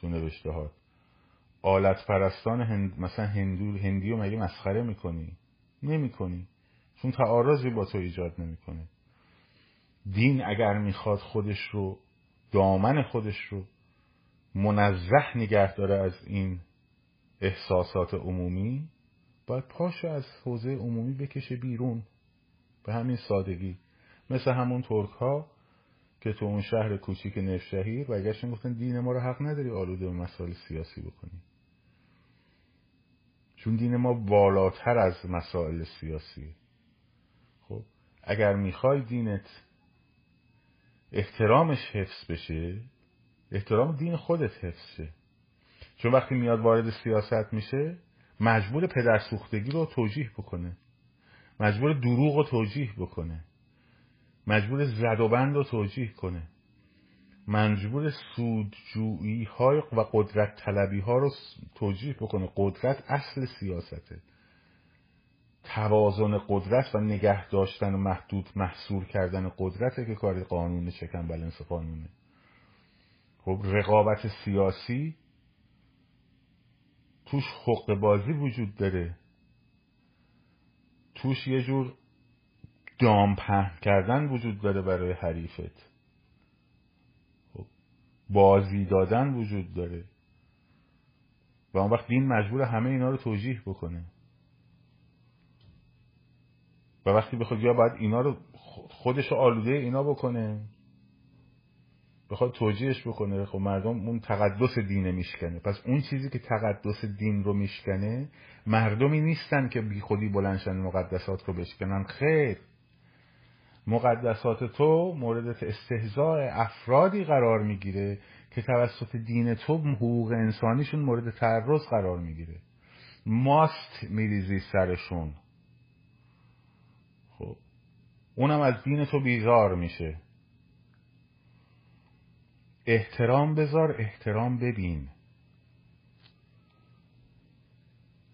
تو نوشته ها آلت پرستان هند... مثلا هندو هندی رو مگه مسخره می‌کنی؟ نمی‌کنی. چون تعارضی با تو ایجاد نمی‌کنه. دین اگر می‌خواد خودش رو دامن خودش رو منزه نگه داره از این احساسات عمومی باید پاشو از حوزه عمومی بکشه بیرون. به همین سادگی. مثل همون ترک ها که تو اون شهر کوچیک نفشهیر برگشتن گفتن دین ما رو حق نداری آلوده به مسائل سیاسی بکنی. چون دین ما بالاتر از مسائل سیاسی. خب اگر می‌خوای دینت احترامش حفظ بشه احترام دین خودت حفظ شه. چون وقتی میاد وارد سیاست میشه مجبور پدر سوختگی رو توجیه بکنه. مجبور دروغ رو توجیه بکنه. مجبور زد و بند رو توجیه کنه. مجبور سودجویی های و قدرت طلبی ها رو توجیه بکنه. قدرت اصل سیاسته. توازن قدرت و نگه داشتن و محدود محصول کردن قدرته که کار قانون چکن بلنس قانونه. خب رقابت سیاسی توش حق بازی وجود داره. توش یه جور دام کردن وجود داره برای حریفت. بازی دادن وجود داره. و اون وقت دین مجبور همه اینا رو توجیه بکنه. و وقتی بخواد یا باید اینا رو خودش رو آلوده اینا بکنه. بخواد توجیهش بکنه. خب مردم اون تقدس دینه میشکنه. پس اون چیزی که تقدس دین رو میشکنه مردمی نیستن که بی خودی بلنشن مقدسات رو بشکنن. خیر. مقدسات تو مورد استهزاء افرادی قرار می‌گیره که توسط دین تو حقوق انسانیشون مورد تعرض قرار می‌گیره. ماست میریزی سرشون. خب. اونم از دین تو بیزار میشه. احترام بذار احترام ببین.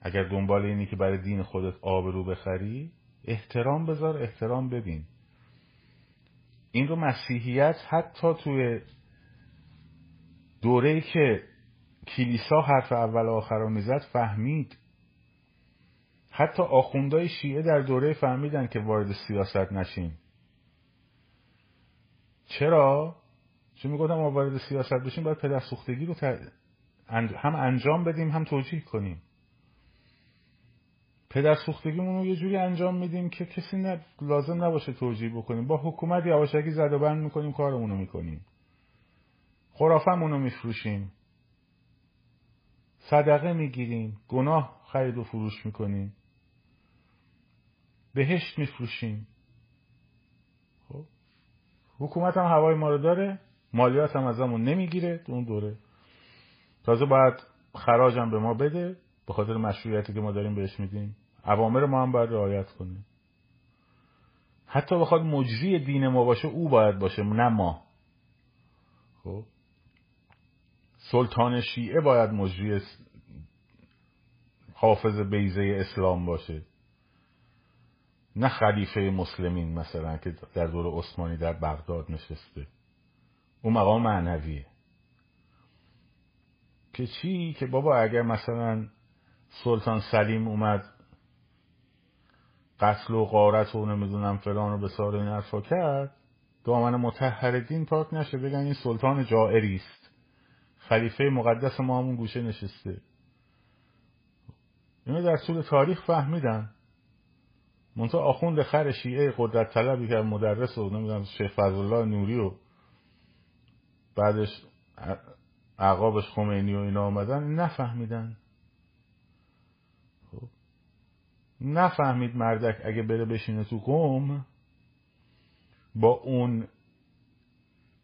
اگر دنبال اینی که برای دین خودت آبرو بخری احترام بذار احترام ببین. این رو مسیحیت حتی توی دوره که کلیسا حرف اول و آخر رو می‌زد فهمید. حتی آخوندهای شیعه در دوره فهمیدن که وارد سیاست نشین چرا؟ چون می‌گفتم ما وارد سیاست بشیم باید پدر سوختگی رو هم انجام بدیم هم توجیه کنیم. پدر سوختگیمون رو یه جوری انجام میدیم که کسی نه لازم نباشه توجیه بکنیم. با حکومت یواشکی زد و بند می‌کنیم کارمون رو می‌کنیم. خرافمون رو میفروشیم. صدقه می‌گیریم. گناه خرید و فروش می‌کنیم. بهشت میفروشیم. خب؟ حکومت هم هوای ما رو داره. مالیات هم ازمون نمی‌گیره تو اون دوره. تازه باید خراج هم به ما بده. به خاطر مشروعیتی که ما داریم بهش میدیم عوامر ما هم باید رعایت کنه حتی بخواد مجری دین ما باشه او باید باشه نه ما. خب؟ سلطان شیعه باید مجری حافظ بیزه اسلام باشه. نه خلیفه مسلمین مثلا که در دور عثمانی در بغداد نشسته. اون مقام معنویه. که چی؟ که بابا اگر مثلا سلطان سلیم اومد. قتل و غارت و نمی‌دونم فلان و بسار این حرفا کرد. دامن متحر دین پاک نشه بگن این سلطان جائری است. خلیفه مقدس ما همون گوشه نشسته. اینو در طول تاریخ فهمیدن. منتها آخوند خر شیعه قدرت طلبی که مدرس و نمی‌دونم شیخ الله نوری و بعدش عقابش خمینی و اینا آمدن نفهمیدن خب. نفهمید مردک اگه بره بشینه تو قوم با اون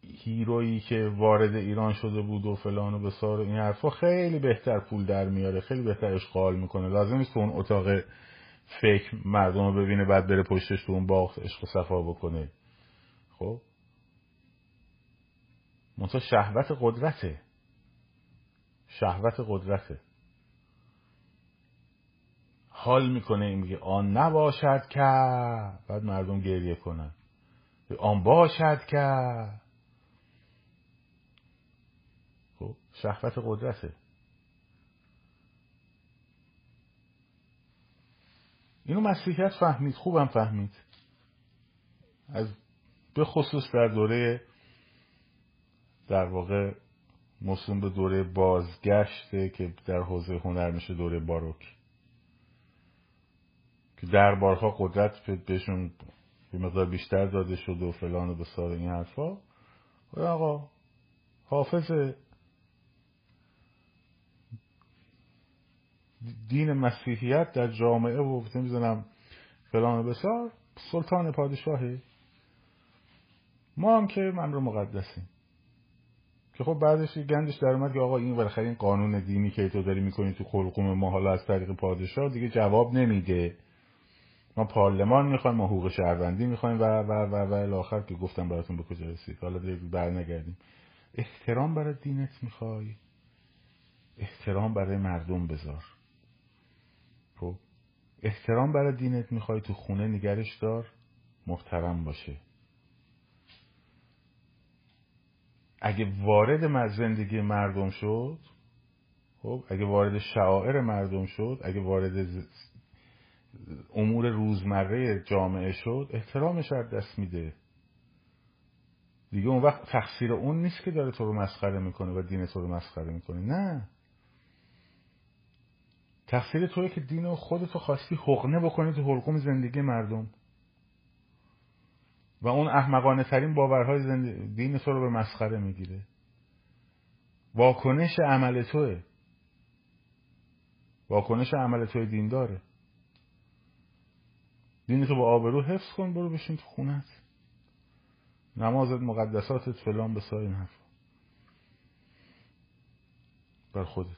هیرویی که وارد ایران شده بود و فلان و بسار این حرفا خیلی بهتر پول در میاره خیلی بهتر اشغال می‌کنه. لازم نیست اون اتاق فکر مردم رو ببینه بعد بره پشتش تو اون باغ عشق و صفا بکنه. خب؟ منتها شهوت قدرته. شهوت قدرته. حال می‌کنه. این میگه آن نباشد که بعد مردم گریه کنن. آن باشد که. خب شهوت قدرته. اینو مسیحیت فهمید خوبم فهمید. از به خصوص در دوره در واقع موسوم به دوره بازگشته که در حوزه هنر میشه دوره باروک. که دربارها قدرت بهشون یه مقدار بیشتر داده شده و فلان و بسار این حرفا. آقا حافظ دین مسیحیت در جامعه و نمی‌زنم فلان و بسار سلطان پادشاهی. ما هم که من رو مقدسیم. که خب بعدش گندش در اومد که آقا این بالاخره این قانون دینی که تو داری می‌کنی تو خلقوم ما حالا از طریق پادشاه دیگه جواب نمیده. ما پارلمان می‌خوایم ما حقوق شهروندی می‌خوایم و و و و الاخر که گفتم براتون به کجا رسید. حالا دیگه برنگردیم. احترام برای دینت می‌خوای؟ احترام برای مردم بذار. خب؟ احترام برای دینت می‌خوای تو خونه نگرش دار محترم باشه. اگه وارد زندگی مردم شد خب؟ اگه وارد شعائر مردم شد اگه وارد امور روزمره جامعه شد احترامش از دست میده. دیگه اون وقت تقصیر اون نیست که داره تو رو مسخره می‌کنه و دین تو رو مسخره می‌کنه. نه. تقصیر توی که دین خودتو خواستی حقنه بکنی تو حلقوم زندگی مردم. و اون احمقانه ترین باورهای دین تو رو به مسخره می‌گیره. واکنش عمل توه. واکنش عمل توی دین داره دین تو با آبرو حفظ کن برو بشین تو خونت نمازت مقدساتت فلان به این حرف. بر خودت.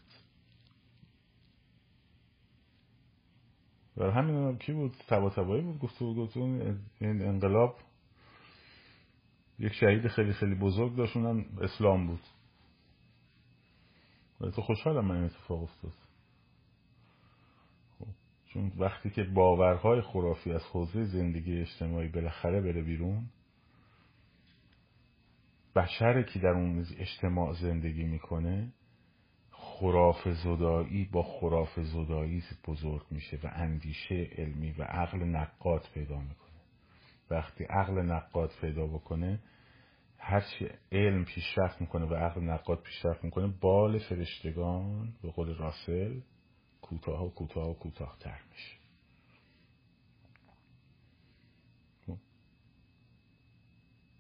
بر همین هم کی بود؟ تبا تبایی بود گفت گفت این انقلاب یک شهید خیلی خیلی بزرگ داشت اسلام بود. ولی تو خوشحالم من این اتفاق افتاد. چون وقتی که باورهای خرافی از حوزه زندگی اجتماعی بالاخره بره بیرون بشر که در اون اجتماع زندگی می‌کنه خراف زدایی با خراف زدایی بزرگ میشه و اندیشه علمی و عقل نقاد پیدا می‌کنه. وقتی عقل نقاد پیدا بکنه هرچی علم پیشرفت می‌کنه و عقل نقاد پیشرفت می‌کنه بال فرشتگان به قول راسل کوتاه و کوتاه و کوتاهتر میشه.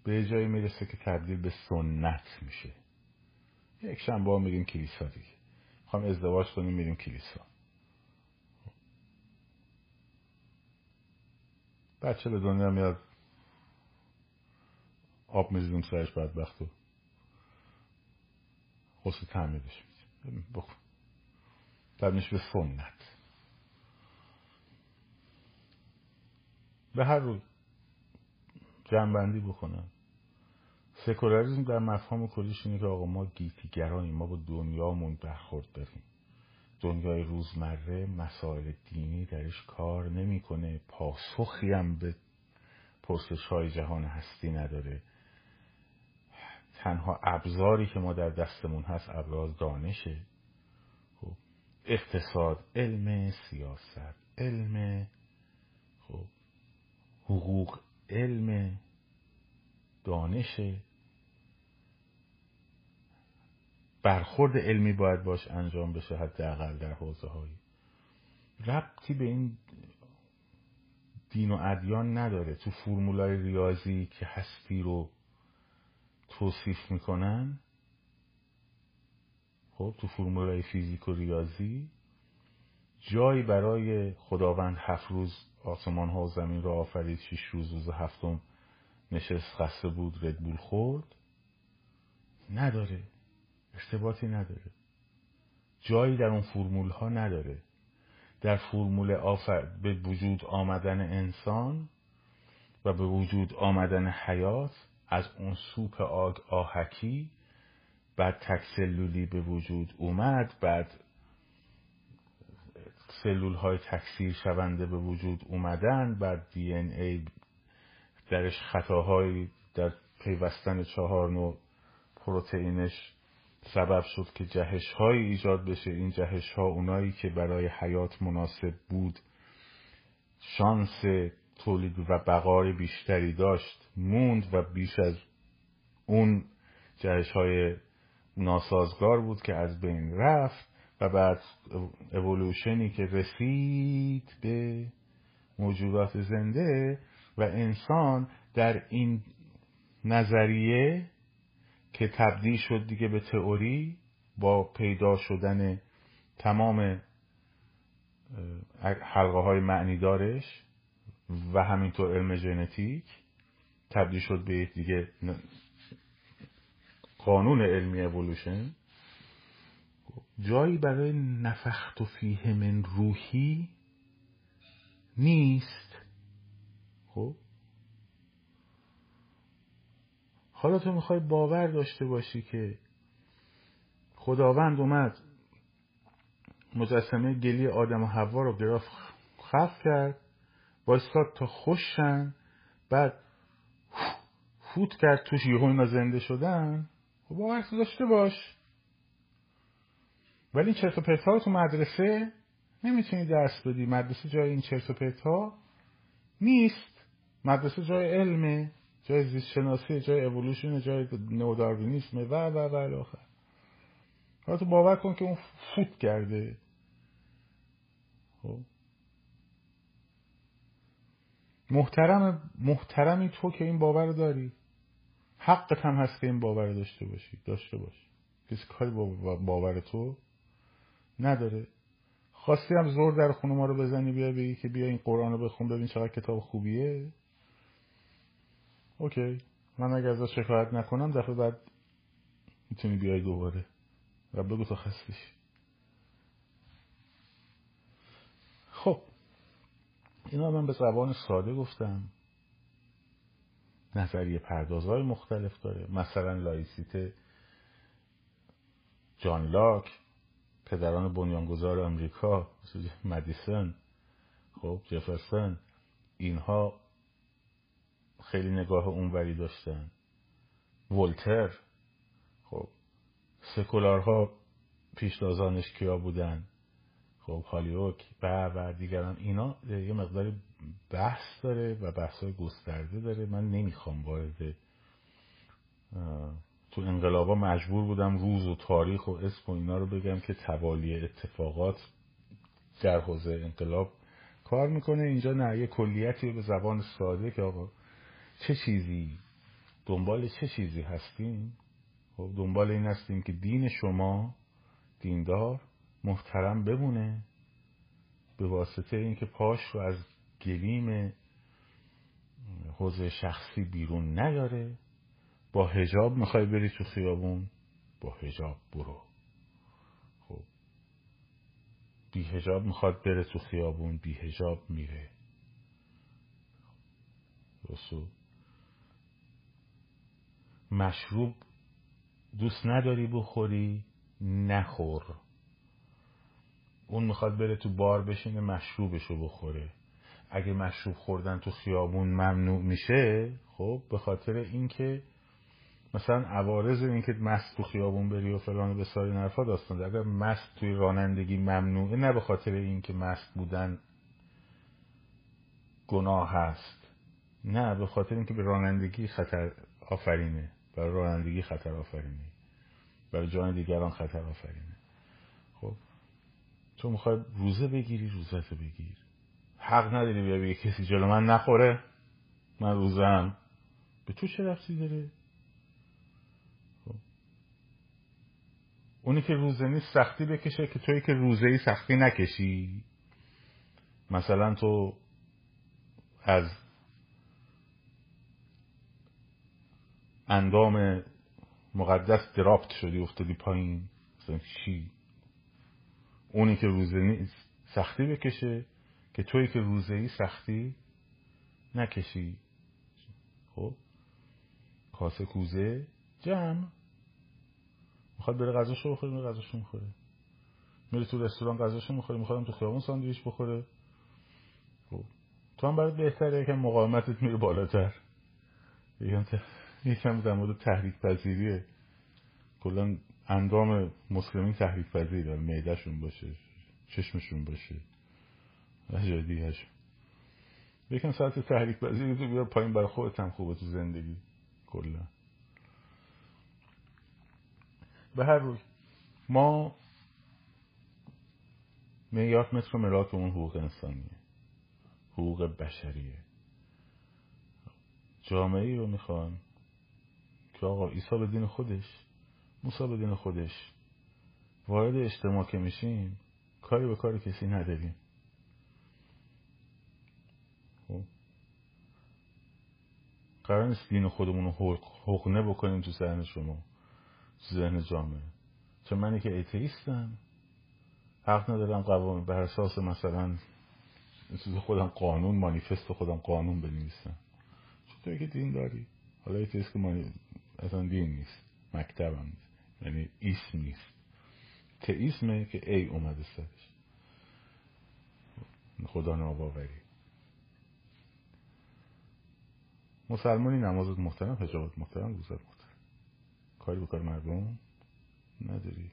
به جایی می‌رسه که تبدیل به سنت میشه. یک شنبه میریم کلیسا دیگه. می‌خوام ازدواج کنیم میریم کلیسا. بچه به دنیا میاد آب می‌زدیم سرش بدبخت و خصوص تعمیرش میدیم بکن تبدیلش به سنت. به هر روی جنبندی بکنم. سکولاریزم در مفهوم کلیش اینه که آقا ما گیتیگرانیم ما با دنیامون برخورد داریم. دنیای روزمره مسائل دینی درش کار نمی‌کنه پاسخی هم به پرسش های جهان هستی نداره. تنها ابزاری که ما در دستمون هست ابراز دانشه. اقتصاد علم سیاست علم خب حقوق علم دانش. برخورد علمی باید باش انجام بشه حداقل در حوزه هایی ربطی به این دین و ادیان نداره. تو فرمولای ریاضی که هستی رو توصیف می‌کنن خب تو فرمولای فیزیک و ریاضی جایی برای خداوند هفت روز آسمان ها و زمین را آفرید شیش روز روز هفتم نشست خسته بود ردبول خورد. نداره. ارتباطی نداره. جایی در اون فرمول ها نداره. در فرمول آفر... به وجود آمدن انسان و به وجود آمدن حیات از اون سوپ آگ آهکی بعد تک سلولی به وجود اومد بعد سلول های تکثیر شونده به وجود اومدن بعد دی این ای درش خطاهایی در پیوستن چهار نوع پروتئینش سبب شد که جهش های ایجاد بشه. این جهش ها اونایی که برای حیات مناسب بود شانس تولید و بقای بیشتری داشت موند و بیش از اون جهش های ناسازگار بود که از بین رفت و بعد اولوشنی که رسید به موجودات زنده و انسان در این نظریه که تبدیل شد دیگه به تئوری با پیدا شدن تمام حلقه های معنی دارش و همینطور علم ژنتیک تبدیل شد به دیگه قانون علمی اولوشن جایی برای نفخت و فیه من روحی نیست. خب؟ حالا تو می‌خوای باور داشته باشی که خداوند اومد مجسمه گلی آدم و حوا رو گراف خف کرد وایستاد تا خوشن بعد فوت کرد توش یهو اینا زنده شدن. خب باور داشته باش. ولی این چرت و پرت ها تو مدرسه نمی‌تونی درس بدی. مدرسه جای این چرت و پرت نیست. مدرسه جای علمه جای زیست شناسی جای اولوشن جای نوداروینیسم و و و الاخر حالا تو باور کن که اون فوت کرده. خب. محترم محترمی تو که این باور داری. حقت هم هست که این باور داشته باشی. داشته باش. کسی کاری با باور تو نداره. خواستی هم زور در خونه ما رو بزنی بیا بگی که بیا این قرآن رو بخون ببین چقدر کتاب خوبیه. اوکی. من اگر ازش شکایت نکنم دفعه بعد می‌تونی بیای دوباره. و بگو تو خستیش خب. اینا من به زبان ساده گفتم. نظریه پردازهای مختلف داره. مثلا لایسیت جان لاک پدران بنیانگذار امریکا مدیسن خب جفرسن اینها خیلی نگاه اونوری داشتن. ولتر خب سکولارها پیشتازانش کیا بودن؟ خب هالیوک و و دیگران اینا یه مقدار بحث داره و بحث های گسترده داره. من نمی‌خوام وارد تو انقلابا مجبور بودم روز و تاریخ و اسم و اینا رو بگم که توالی اتفاقات در حوزه انقلاب کار می‌کنه. اینجا نه یه کلیتی به زبان ساده که آقا چه چیزی دنبال چه چیزی هستیم؟ خب دنبال این هستیم که دین شما دیندار محترم بمونه به واسطه اینکه پاش رو از گلیم حوزه شخصی بیرون نیاره. با هجاب می‌خوای بری تو خیابون؟ با هجاب برو. خب بی هجاب می‌خواد بره تو خیابون بی هجاب میره. رسو مشروب دوست نداری بخوری؟ نخور. اون می‌خواد بره تو بار بشینه مشروبشو بخوره. اگه مشروب خوردن تو خیابون ممنوع میشه خب به خاطر اینکه مثلا عوارض این که مست تو خیابون بری و فلان به ساری نرفا داستان اگر مست توی رانندگی ممنوعه نه به خاطر اینکه مست بودن گناه هست. نه به خاطر اینکه به رانندگی خطر آفرینه. برای رانندگی خطر آفرینه. برای جان دیگران خطر آفرینه. تو می‌خوای روزه بگیری روزه بگیر. حق نداری بیا بگی کسی جلو من نخوره. من روزم به تو چه رفتی داره؟ اونی که روزه نیست سختی بکشه که توی که روزه ای سختی نکشی. مثلا تو از اندام مقدس درافت شدی افتادی پایین. مثلا چی؟ اونی که روزه نیست سختی بکشه که توی که روزه ای سختی نکشی. خب؟ کاسه کوزه جمع. می‌خواد بره غذاشو بخوره میره غذاشو می‌خوره. میره تو رستوران غذاشو می‌خوره میخوادم تو خیابون ساندویچ بخوره. خب؟ تو هم برات بهتره که مقاومتت میره بالاتر. یکم یکم در مورد تحریک پذیریه کلا اندام مسلمین تحریک پذیره معدهشون باشه چشمشون باشه. و جای یکم ساعت تحریک پذیری تو بیار پایین برای خودت هم خوبه تو زندگی. کلا. به هر روی ما میاد متر ملاک اون حقوق انسانیه. حقوق بشریه. جامعه رو می‌خوان که آقا عیسی به دین خودش موسی به دین خودش. وارد اجتماع که میشیم کاری به کار کسی نداریم. خب. قرار نیست دین خودمون رو حقنه بکنیم تو ذهن شما ذهن جامعه. چون منی که ایتیستم حق ندارم قوانین بر اساس مثلا خودم قانون مانیفست خودم قانون بنویسم. چطوری که دین داری؟ حالا ایتیست که مانی... اصلا دین نیست. مکتب هم نیست. یعنی اسم نیست. تئیسمه که ای اومده سرش. خدا ناباوری. مسلمانی نمازت محترم حجابت محترم روزت محترم. کاری به مردم نداری.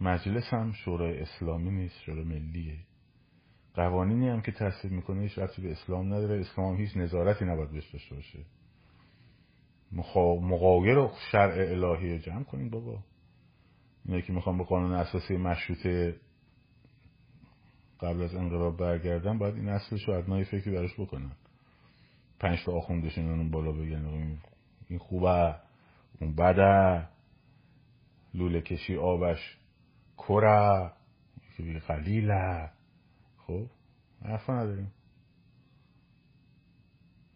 مجلس هم شورای اسلامی نیست شورای ملیه. قوانینی هم که تصویب می‌کنه هیچ به اسلام نداره. اسلام هیچ نظارتی نباید بهش داشته باشه. مقایر شرع الهی جمع کنیم بابا. اینه که می‌خوام به قانون اساسی مشروطه قبل از انقلاب برگردن باید این اصلش رو ادنای فکری براش بکنن پنج تا آخوندشون اون بالا بگن این خوبه اون بده. لوله کشی آبش کره که قلیله. خب حرفا نداریم.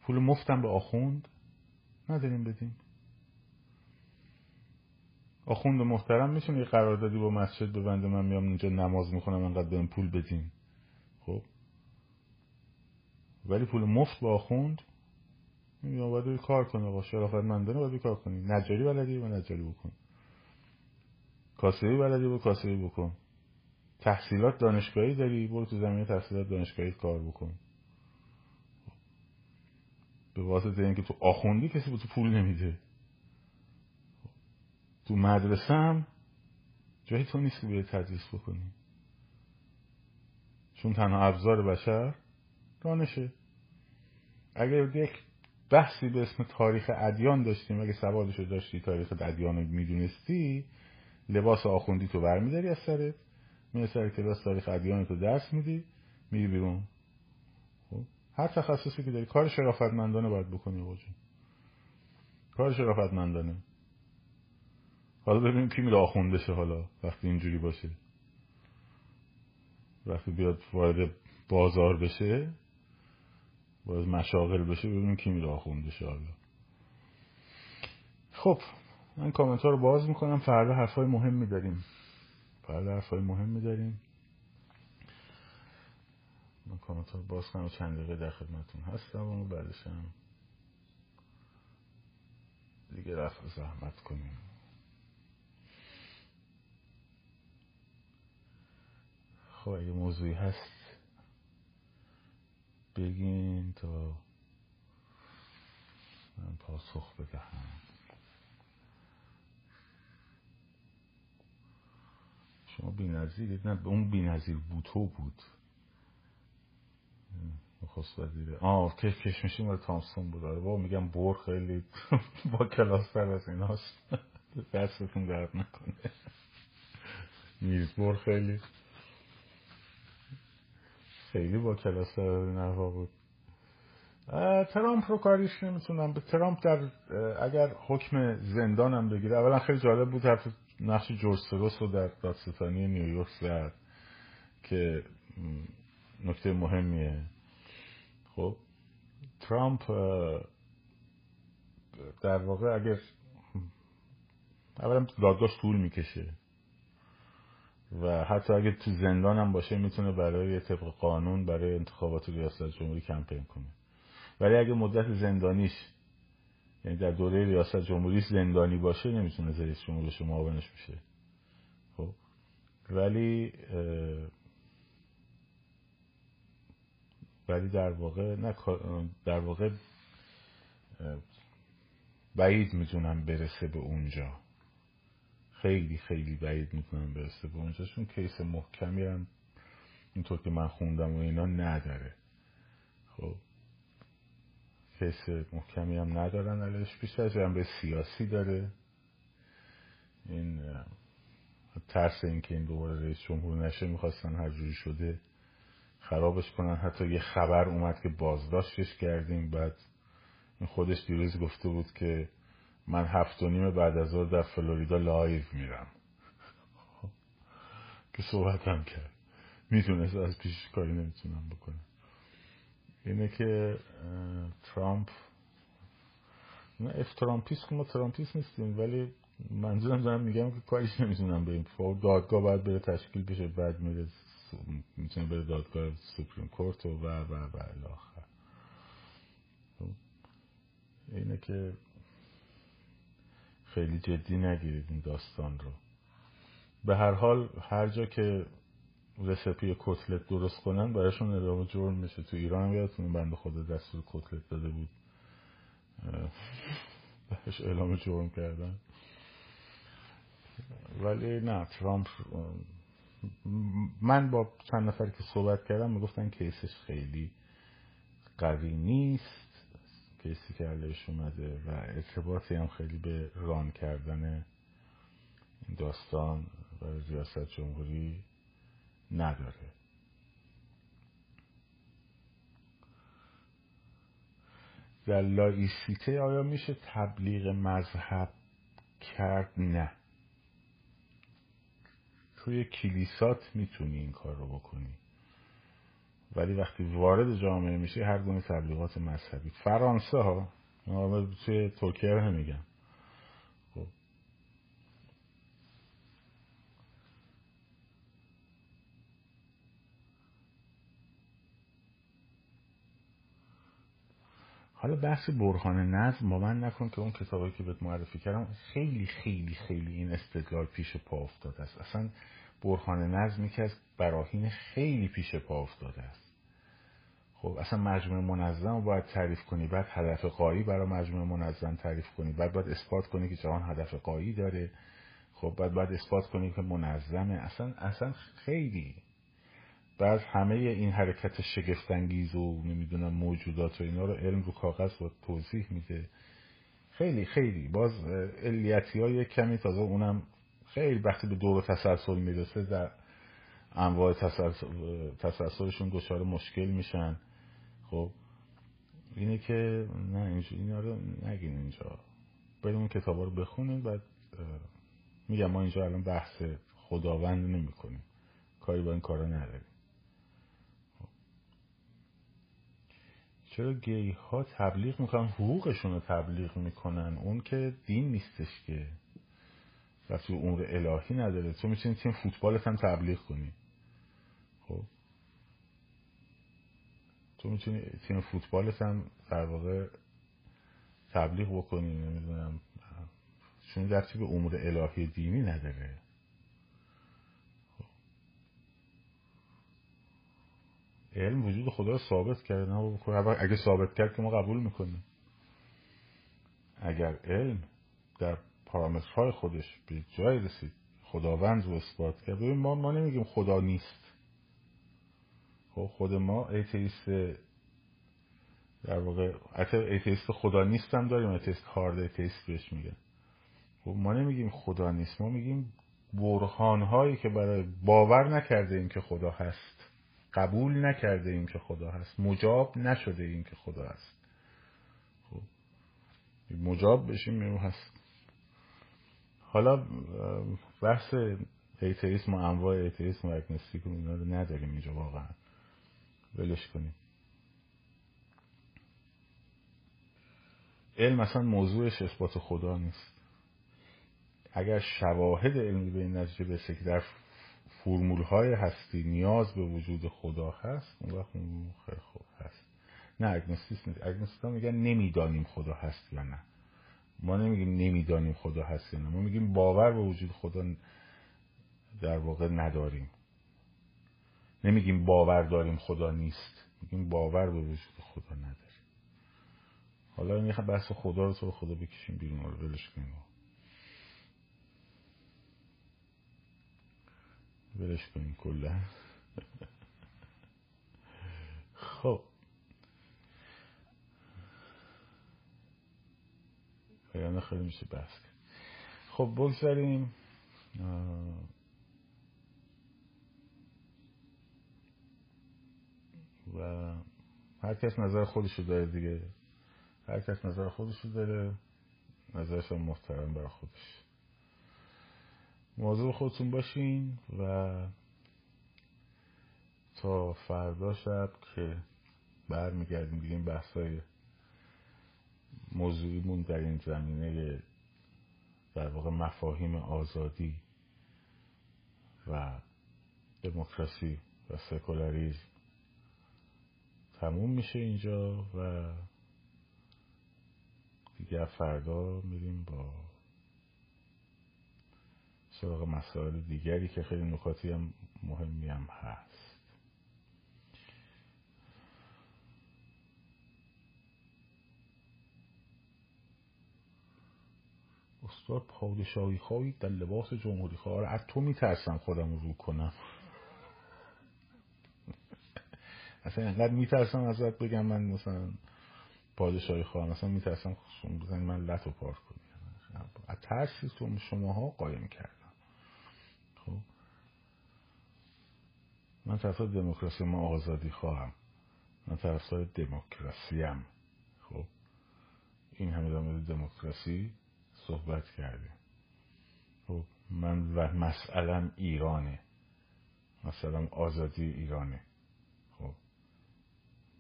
پول مفتم به آخوند؟ نداریم بدیم. آخوند محترم می‌تونه یه قراردادی با مسجد ببنده من میام اینجا نماز می‌خونم انقدر بهم پول بدین. خب. ولی پول مفت با آخوند یا باید کار کنه. با شرافت مندانه باید کار کنی. نجاری بلدی و نجاری بکن؟ کاسبی بلدی با کاسبی بکن؟ تحصیلات دانشگاهی داری؟ برو تو زمینه تحصیلات دانشگاهی کار بکن. به واسطه اینکه تو آخوندی کسی به تو پول نمیده. تو مدرسه هم جایی تو نیست که تدریس بکنی. چون تنها ابزار بشر دانشه. اگر یک بحثی به اسم تاریخ ادیان داشتیم اگه سوادشو داشتی تاریخ ادیان رو می‌دونستی لباس آخوندی تو برمیداری از سرت میره سر کلاس تاریخ ادیان تو درس میدی میری بیرون. هر تخصصی که داری کار شرافتمندانه باید بکنی باجون کار شرافتمندانه. حالا ببینیم کی میره آخونده شه حالا وقتی اینجوری باشه. وقتی بیاد وارد بازار بشه باز مشاغل بشه ببینیم کی میره آخونده شه حالا. خب من کامنت ها رو باز می‌کنم فردا حرفای مهم داریم فردا حرفای مهم داریم من کامنت ها باز کنم چند دقیقه در خدمتون هستم و بعدش هم دیگه رفت زحمت کنیم. خب اگه موضوعی هست بگین تا من پاسخ بدهم. شما بی نظیرید نه اون بی نظیر بوتو بود. نخست وزیره آه کش کشمشی مال تامسون بود. آره با میگم بور خیلی با کلاس تر از ایناست. دستتون درد نکنه. نیز بور خیلی. خیلی با کلاس تر از این بود. ترامپ رو کاریش نمی‌تونم. به ترامپ در اگر حکم زندانم بگیره اولا خیلی جالب بود حرف نقش جورج سروس رو در دادستانی نیویورک زد که نکته مهمیه. خب ترامپ در واقع اگر اولا دادگاه طول می‌کشه و حتی اگر تو زندان هم باشه می‌تونه برای طبق قانون برای انتخابات ریاست جمهوری کمپین کنه. ولی اگه مدت زندانیش یعنی در دوره ریاست جمهوری زندانی باشه نمی‌تونه رئیس جمهورش معاونش میشه خب ولی ولی در واقع نه در واقع بعید می‌تونم برسه به اونجا. خیلی خیلی بعید می‌تونم برسه به اونجا چون کیس محکمی هم اینطور که من خوندم و اینا نداره. خب کیس محکمی هم ندارن علیش بیشتر جنبه سیاسی داره. این ترس این که این دوباره رئیس جمهور نشه می‌خواستن هر جوری شده خرابش کنن. حتی یه خبر اومد که بازداشتش کردیم. بعد این خودش دیروز گفته بود که من هفت و نیم بعد از ظهر در فلوریدا live میرم. که صحبت هم کرد. می‌تونست از پیش کاری نمی‌تونم بکنم. اینه که ترامپ نه اف ترامپیست ما ترامپیست نیستیم ولی منظورم دارم میگم که کاریش نمی‌تونم بریم خب دادگاه باید بره تشکیل بشه بعد میره می‌تونه بره دادگاه سپریم کورت و و و و الاخر خب، اینه که خیلی جدی نگیرید این داستان رو. به هر حال هر جا که رسپی کتلت درست کنن برایشون اعلام جرم میشه. تو ایران هم یادتون بند خدا دستور کتلت داده بود. بهش اعلام جرم کردن. ولی نه ترامپ من با چند نفر که صحبت کردم می‌گفتن کیسش خیلی قوی نیست. کیسی که علیش اومده و ارتباطی هم خیلی به ران کردن این داستان و ریاست جمهوری نداره. در لایسیته آیا میشه تبلیغ مذهب کرد؟ نه. توی کلیسات می‌تونی این کار رو بکنی. ولی وقتی وارد جامعه میشه هر گونه تبلیغات مذهبی. فرانسه ها توی ترکیه رو نمیگم خب حالا بحث برهان نظم با من نکن که اون کتابی که بهت معرفی کردم خیلی خیلی خیلی این استدلال پیش پا افتاده است. اصلا برهان نظمی که از براهین خیلی پیش پا افتاده است. خب اصلا مجموعه منظم باید تعریف کنی بعد هدف قایی برای مجموعه منظم تعریف کنی بعد باید اثبات کنی که جهان هدف قایی داره خب بعد باید اثبات کنی که منظمه. اصلا اصلا خیلی بعد همه این حرکت شگفتانگیز و نمی‌دونم موجودات و اینا رو علم رو کاغذ با توضیح میده. خیلی خیلی. باز علیتی های کمی تازه اونم خیلی وقتی به دور تسلسل می‌رسه در انواع تسلسلشون دچار مشکل میشن. خب اینه که نه اینجا اینا رو نگین اینجا. بریم اون کتابا رو بخونیم بعد میگم ما اینجا الان بحث خداوند نمی کنیم کاری با این کارا نداریم. چرا گی ها تبلیغ می‌کنن؟ حقوقشون رو تبلیغ می‌کنن. اون که دین نیستش که. و تو امور الهی نداره. تو می‌تونی تیم فوتبالت هم تبلیغ کنی. خب. تو می‌تونی تیم فوتبالت هم در واقع تبلیغ بکنی. نمی‌دونم. چون رفتی به امور الهی دینی نداره. علم وجود خدا رو ثابت کرده. نه اگه ثابت کرد که ما قبول می‌کنیم. اگر علم در پارامترهای خودش به جای رسید خداوند رو اثبات کرد ببین ما ما نمیگیم خدا نیست. خب خود ما atheist در واقع حتی atheist خدا نیستم داریم atheist hard atheist بهش میگن. خب ما نمیگیم خدا نیست ما میگیم برهان هایی که برای باور نکرده ایم که خدا هست. قبول نکرده ایم که خدا هست. مجاب نشده ایم که خدا هست. خب. مجاب بشیم میرو هست. حالا بحث ایتریسم و انواع ایتریسم و اگنستیک اینا رو نداریم اینجا واقعا. ولش کنیم. علم اصلا موضوعش اثبات خدا نیست. اگر شواهد علمی به این نتیجه برسه که در فرمول های هستی نیاز به وجود خدا هست اون وقت اون خیلی خوب هست. نه اگنوستیس نیست. اگنوستیس میگن نمی‌دانیم خدا هست یا نه. ما نمیگیم نمی‌دانیم خدا هست یا نه. ما میگیم باور به وجود خدا در واقع نداریم. نمیگیم باور داریم خدا نیست. میگیم باور به وجود خدا نداریم. حالا این بحث خدا رو تو خدا بکشیم بیرون رو ولش کنیم. ولش کنیم کلا. خب. بیانه خیلی میشه بحث خب بگذاریم. و هر کس نظر خودشو داره دیگه. هر کس نظر خودشو داره. نظرش محترم برای خودش. موضوع خودتون باشین و تا فردا شب که برمیگردیم دیگه این بحثای موضوعیمون در این زمینه در واقع مفاهیم آزادی و دموکراسی و سکولاریزم تموم میشه اینجا و دیگه فردا میریم با سراغ مسائل دیگری که خیلی نکاتی هم مهمی هم هست. استاد پادشاهی خواهی در لباس جمهوری خواه از تو میترسم خودم رو کنم. اصلا اینقدر میترسم ازت بگم من مثلا پادشاهی خواهم مثلا میترسم بزنی من لط و پار کنی. از ترسی تو شماها قایم کردم خب من طرفدار دموکراسی ما آزادی خواهم. من طرفدار دموکراسیم خب؟ این همه در دموکراسی صحبت کردیم. خب من و مسئلم ایرانه. مثلا آزادی ایرانه. خب؟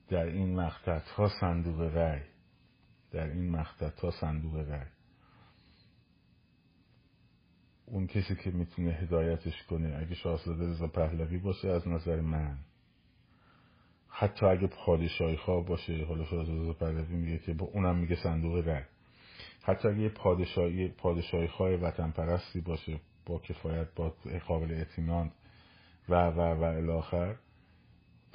در این مقطع تا صندوق رأی. در این مقطع تا صندوق رأی. اون کسی که می‌تونه هدایتش کنه اگه شاهزاده رضا پهلوی باشه از نظر من. حتی اگه پادشاهی خواه باشه حالا شاهزاده رضا پهلوی میگه که با اونم میگه صندوق رأی حتی اگه پادشاهی پادشاهی خواه وطن پرستی باشه با کفایت با قابل اطمینان و و و الاخر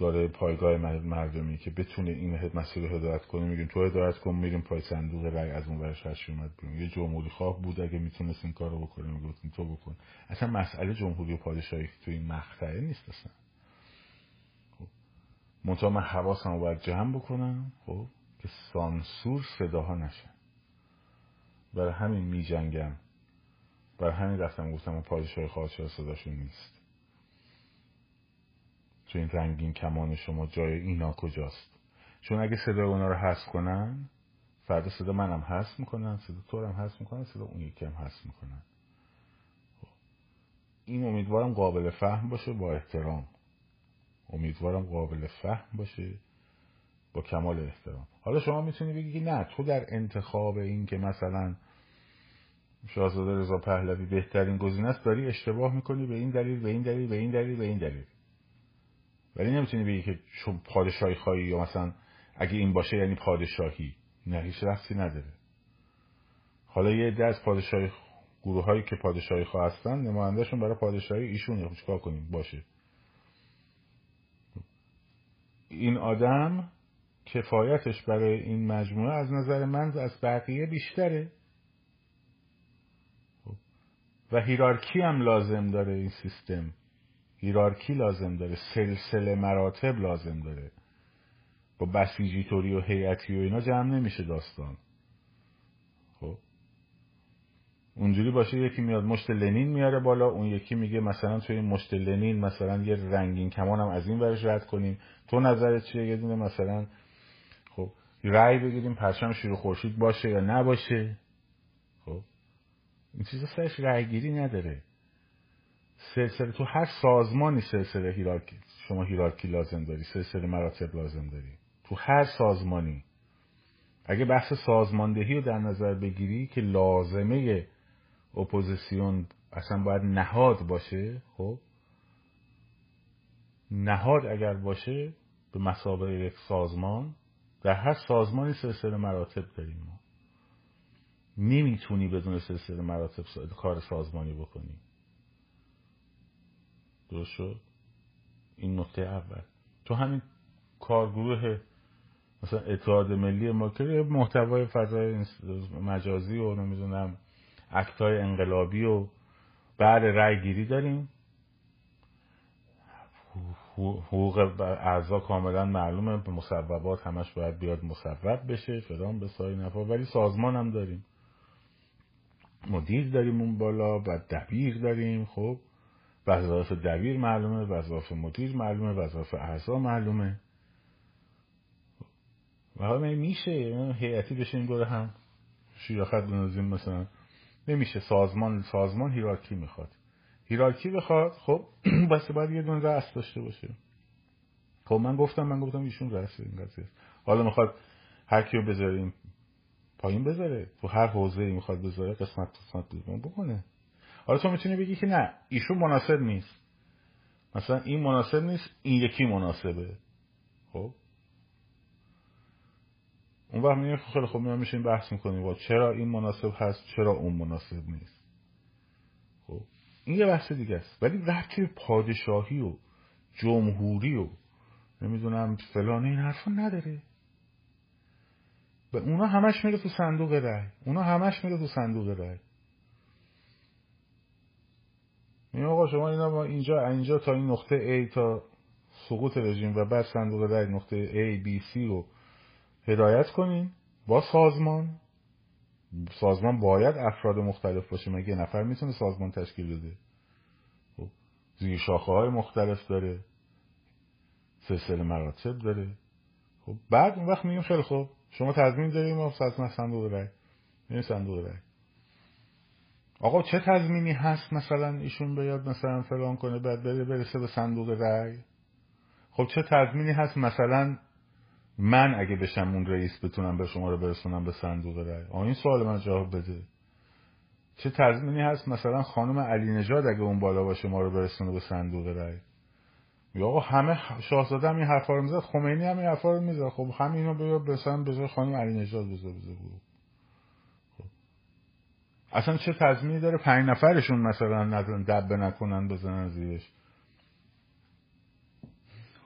داره پایگاه مردمی که بتونه این مسیر رو هدایت کنه میگیم تو هدایت کن میریم پای صندوق رای از اون ورش هشت اومد بیرون. یه جمهوری خواه بود اگه می‌تونست این کارو بکنه می‌گفتیم تو بکن. اصلا مسئله جمهوری و پادشاهی تو این مقطعه نیست اصلا. منتها من حواسم رو باید جمع بکنم خب که سانسور صداها نشه. برای همین می جنگم برای همین رفتم گفتم اون پادشاه خواهد صداشون نیست. تو این رنگین کمان شما جای اینا کجاست؟ چون اگه صدای اونا رو حذف کنن فردا صدا منم حذف می‌کنن صدا تو هم حذف می‌کنن صدا اون یکی هم حذف می‌کنن. این امیدوارم قابل فهم باشه با احترام. امیدوارم قابل فهم باشه با کمال احترام. حالا شما می‌تونی بگی نه تو در انتخاب این که مثلا شاهزاده رضا پهلوی بهترین گزینه است داری اشتباه می‌کنی به این دلیل به این دلیل به این دلیل به این دلیل. ولی نمی‌تونی بگی که چون پادشاهی خواهی یا مثلا اگه این باشه یعنی پادشاهی. نه هیچ رفتی نداره. حالا یه عده از پادشاهی گروه هایی که پادشاهی خواه هستن نمایندهشون برای پادشاهی ایشون خب چیکار کنیم؟ باشه. این آدم کفایتش برای این مجموعه از نظر من از بقیه بیشتره. و هیرارکی هم لازم داره این سیستم. هیرارکی لازم داره سلسله مراتب لازم داره. با بسیجیتوری و هیئتی و اینا جمع نمیشه داستان. خب؟ اونجوری باشه یکی میاد مشت لنین میاره بالا اون یکی میگه مثلا توی این مشت لنین مثلا یه رنگین کمانم از این ورش رد کنیم. تو نظرت چیه؟ یه دونه مثلا خب رأی بگیریم پرچم شیر خورشید باشه یا نباشه. خب؟ این چیزا سرش رأی گیری نداره. سلسله تو هر سازمانی سلسله hierarchy شما hierarchy لازم داری سلسله مراتب لازم داری. تو هر سازمانی. اگه بحث سازماندهی رو در نظر بگیری که لازمه اپوزیسیون اصلا باید نهاد باشه خب؟ نهاد اگر باشه به مسابقه یک سازمان در هر سازمانی سلسله مراتب داریم ما. نمی‌تونی بدون سلسله مراتب کار سازمانی بکنی. درست شد؟ این نکته اول. تو همین کارگروه مثلا اتحاد ملی ما که محتوای فضای مجازی و نمی‌دونم اکتای انقلابی و بعد رای گیری داریم. حقوق اعضا کاملا معلومه. به مصوبات همش باید بیاد مصوب بشه فلان به سای نفا ولی سازمان هم داریم. مدیر داریم اون بالا بعد دبیر داریم. خب وظایف دبیر معلومه وظایف مدیر معلومه وظایف اعضا معلومه. و حالا میشه هیئتی بشین دور هم. شیراخت بنازیم مثلا. نمیشه سازمان سازمان هیرارکی می‌خواد. هیرارکی بخواد خب بس باید یه دون رأس داشته باشه. خب من گفتم من گفتم ایشون رأس این قضیه. حالا می‌خواد هر کیو بذاریم پایین بذاره. تو هر حوزه ای می‌خواد بذاره قسمت قسمت بکنه. حالا تو می‌تونی بگی که نه ایشون مناسب نیست. مثلا این مناسب نیست این یکی مناسبه. خب؟ اون وقت میگه خیلی خوب میام میشین بحث می‌کنیم. با چرا این مناسب هست چرا اون مناسب نیست؟ خب؟ این یه بحث دیگه است. ولی وقتی پادشاهی و جمهوری و نمی‌دونم فلان این حرفا نداره. به اونا همش میره تو صندوق رای اونا همش میره تو صندوق رای این آقا شما اینا اینجا اینجا تا این نقطه A تا سقوط رژیم و بعد صندوق رای نقطه A B C رو هدایت کنین با سازمان. سازمان باید افراد مختلف باشه. مگه نفر می‌تونه سازمان تشکیل بده؟ خب زیر شاخه های مختلف داره. سلسله مراتب داره. خب بعد اون وقت میگیم خیلی خوب شما تضمین داریم ما صندوق رای میریم صندوق رای آقا چه تضمینی هست مثلا ایشون بیاد مثلا فلان کنه بعد بره برسه به صندوق رای خب چه تضمینی هست مثلا من اگه بشم اون رئیس بتونم به شما رو برسونم به صندوق رای آ این سوال من جواب بده. چه تضمینی هست مثلا خانم علی نژاد اگه اون بالا باشه ما رو برسونه به صندوق رای یا آقا همه شاهزاده هم این حرفا رو می‌زد خمینی هم این حرفا رو می‌زد. خب همینو بیا بسن به خانم علی نژاد بذار خب. اصلا چه تضمینی داره پنج نفرشون مثلا نزن دب نکنن بزنن زیرش؟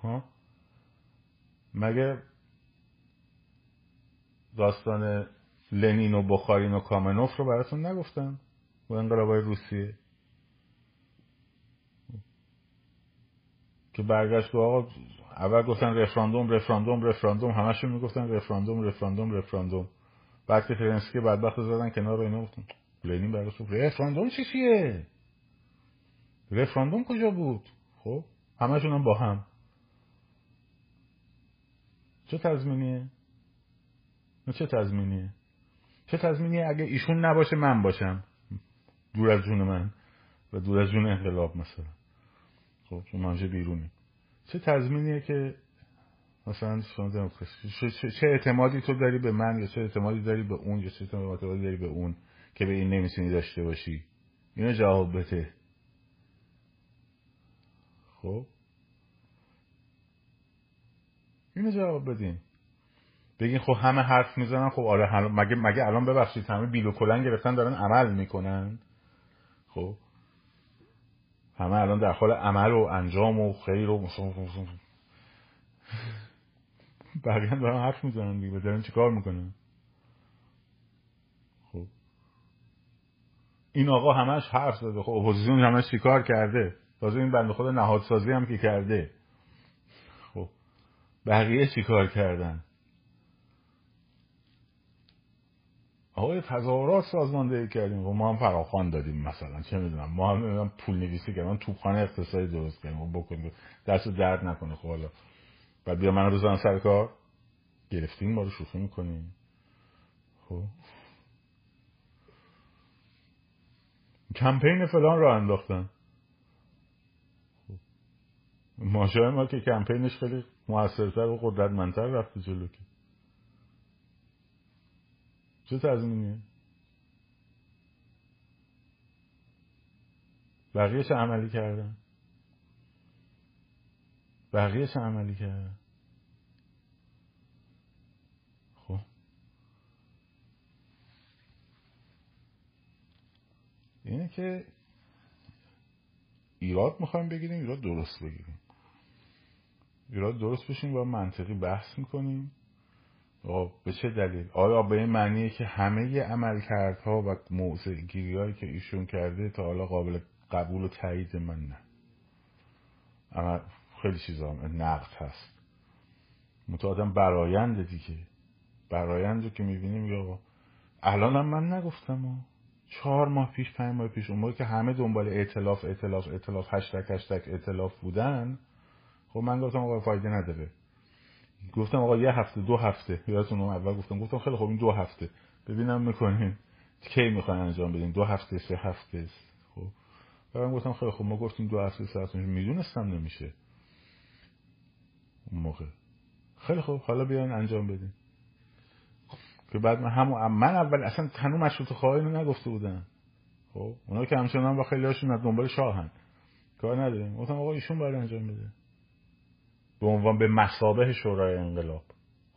ها مگه داستان لنین و بخارین و کامنوف رو براتون نگفتم و انقلابای روسیه؟ که برگشت که آقا اول گفتن رفراندوم رفراندوم رفراندوم. همشون می‌گفتن رفراندوم رفراندوم رفراندوم. بعد که فرنسکی بدبخت زدن کنار اینا گفتن لنین برگشت رفراندوم چی چیه؟ رفراندوم کجا بود؟ خب همشون هم با هم. چه تضمینیه؟ چه تضمینیه؟ چه تضمینیه اگه ایشون نباشه من باشم؟ دور از جون من و دور از جون انقلاب مثلا. خب چون منجه بیرونی چه تضمینیه که مثلا چه اعتمادی تو داری به من یا چه اعتمادی داری به اون یا چه اعتمادی داری به اون؟ که به این نمی‌تونی داشته باشی. اینو جواب بده. خب؟ اینو جواب بدین. بگین خب همه حرف می‌زنن خب آره مگه مگه الان ببخشید همه بیل و کلن گرفتن دارن عمل می‌کنن؟ خب؟ همه الان در حال عمل و انجام و خیر و بقیه هم دارن حرف می‌زنن دیگه دارن چیکار می‌کنن خب این آقا همش حرف زده. خب اپوزیسیون همش چیکار کرده؟ تازه این بنده خود نهادسازی هم که کرده. خب بقیه چیکار کردن؟ آقای تظاهرات سازماندهی کردیم. و ما هم فراخوان دادیم مثلا. چه می‌دونم. ما هم پول نویسی کردیم. توپخانه اقتصادی درست کردیم. و بکنیم. دست درد نکنه. خب حالا. بعد بیا من روزان سر کار. گرفتیم. ما رو شوخی می‌کنیم. خب. کمپین فلان رو انداختن. ماشای ما که کمپینش خیلی موثرتر و قدرتمندتر رفته جلو که. چه بقیه چه عملی کردن. بقیه چه عملی کردن خب اینه که ایراد می‌خوایم بگیریم ایراد درست بگیریم. ایراد درست بشیم و منطقی بحث می‌کنیم. به چه دلیل؟ آیا به این معنیه که همه عملکردها و موضع هایی که ایشون کرده تا حالا قابل قبول و تایید من نه؟ اما خیلی چیزا نقد هست. متعادم برایند دیگه. برایند که می‌بینیم یا الان هم من نگفتم چهار ماه پیش پنج ماه پیش اون موقع که همه دنبال اعتلاف اعتلاف اعتلاف هشتک هشتک اعتلاف بودن خب من گفتم آقا فایده نداره. گفتم آقا یه هفته دو هفته. یادتون اول گفتم گفتم خیلی خوب این دو هفته. ببینم می‌کنین. کی می‌خواین انجام بدین؟ دو هفته سه هفته. خب. بعدم گفتم خیلی خوب ما گفتیم دو هفته سه هفته. می‌دونستم نمیشه. اون موقع. خیلی خوب حالا بیاین انجام بدین. که بعد من همون من اول اصلا تنو مشروط خواهی رو نگفته بودن خب اونا که همچنان با خیلی هاشون از دنبال شاهن. کار نداریم. گفتم آقا ایشون باید انجام بده به عنوان به مسابه شورای انقلاب.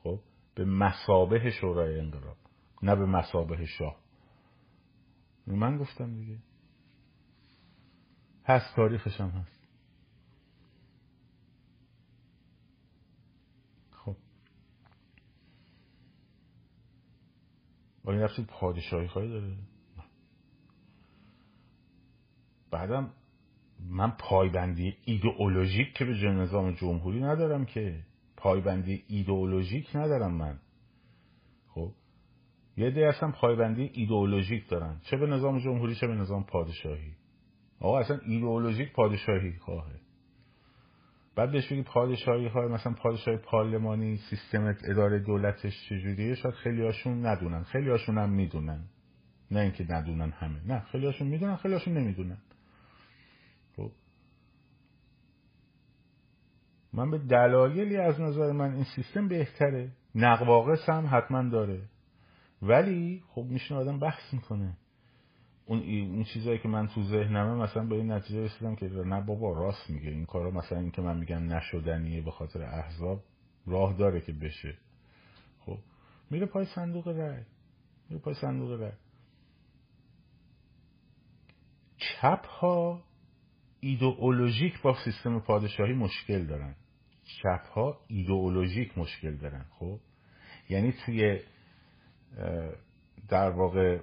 خب به مسابه شورای انقلاب نه به مسابه شاه. من گفتم دیگه. هست تاریخش هم هست خب آیا نفسی پادشاهی خواهی داره. بعدم من پایبندی ایدئولوژیک که به نظام جمهوری ندارم که پایبندی ایدئولوژیک ندارم من. خب یه دی اصلا پایبندی ایدئولوژیک دارن. چه به نظام جمهوری چه به نظام پادشاهی. آقا اصلا ایدئولوژیک پادشاهی خواهه. بعد بهش بگی پادشاهی خواهه مثلا پادشاهی پارلمانی سیستم اداره دولتش چجوریه؟ شاید خیلی هاشون ندونن. خیلی هاشون هم می‌دونن. نه اینکه ندونن همه. نه خیلی هاشون می‌دونن خیلی هاشون نمی‌دونن من به دلایلی از نظر من این سیستم بهتره. نقواقص هم حتما داره. ولی خب میشه آدم بحث می‌کنه. اون این چیزایی که من تو ذهنمه مثلا به این نتیجه رسیدم که نه بابا راست میگه. این کارا مثلا این که من میگم نشدنیه به خاطر احزاب راه داره که بشه. خب میره پای صندوق رای میره پای صندوق رای چپ ها ایدئولوژیک با سیستم پادشاهی مشکل دارن. چپ ها ایدئولوژیک مشکل دارن. خب یعنی توی در واقع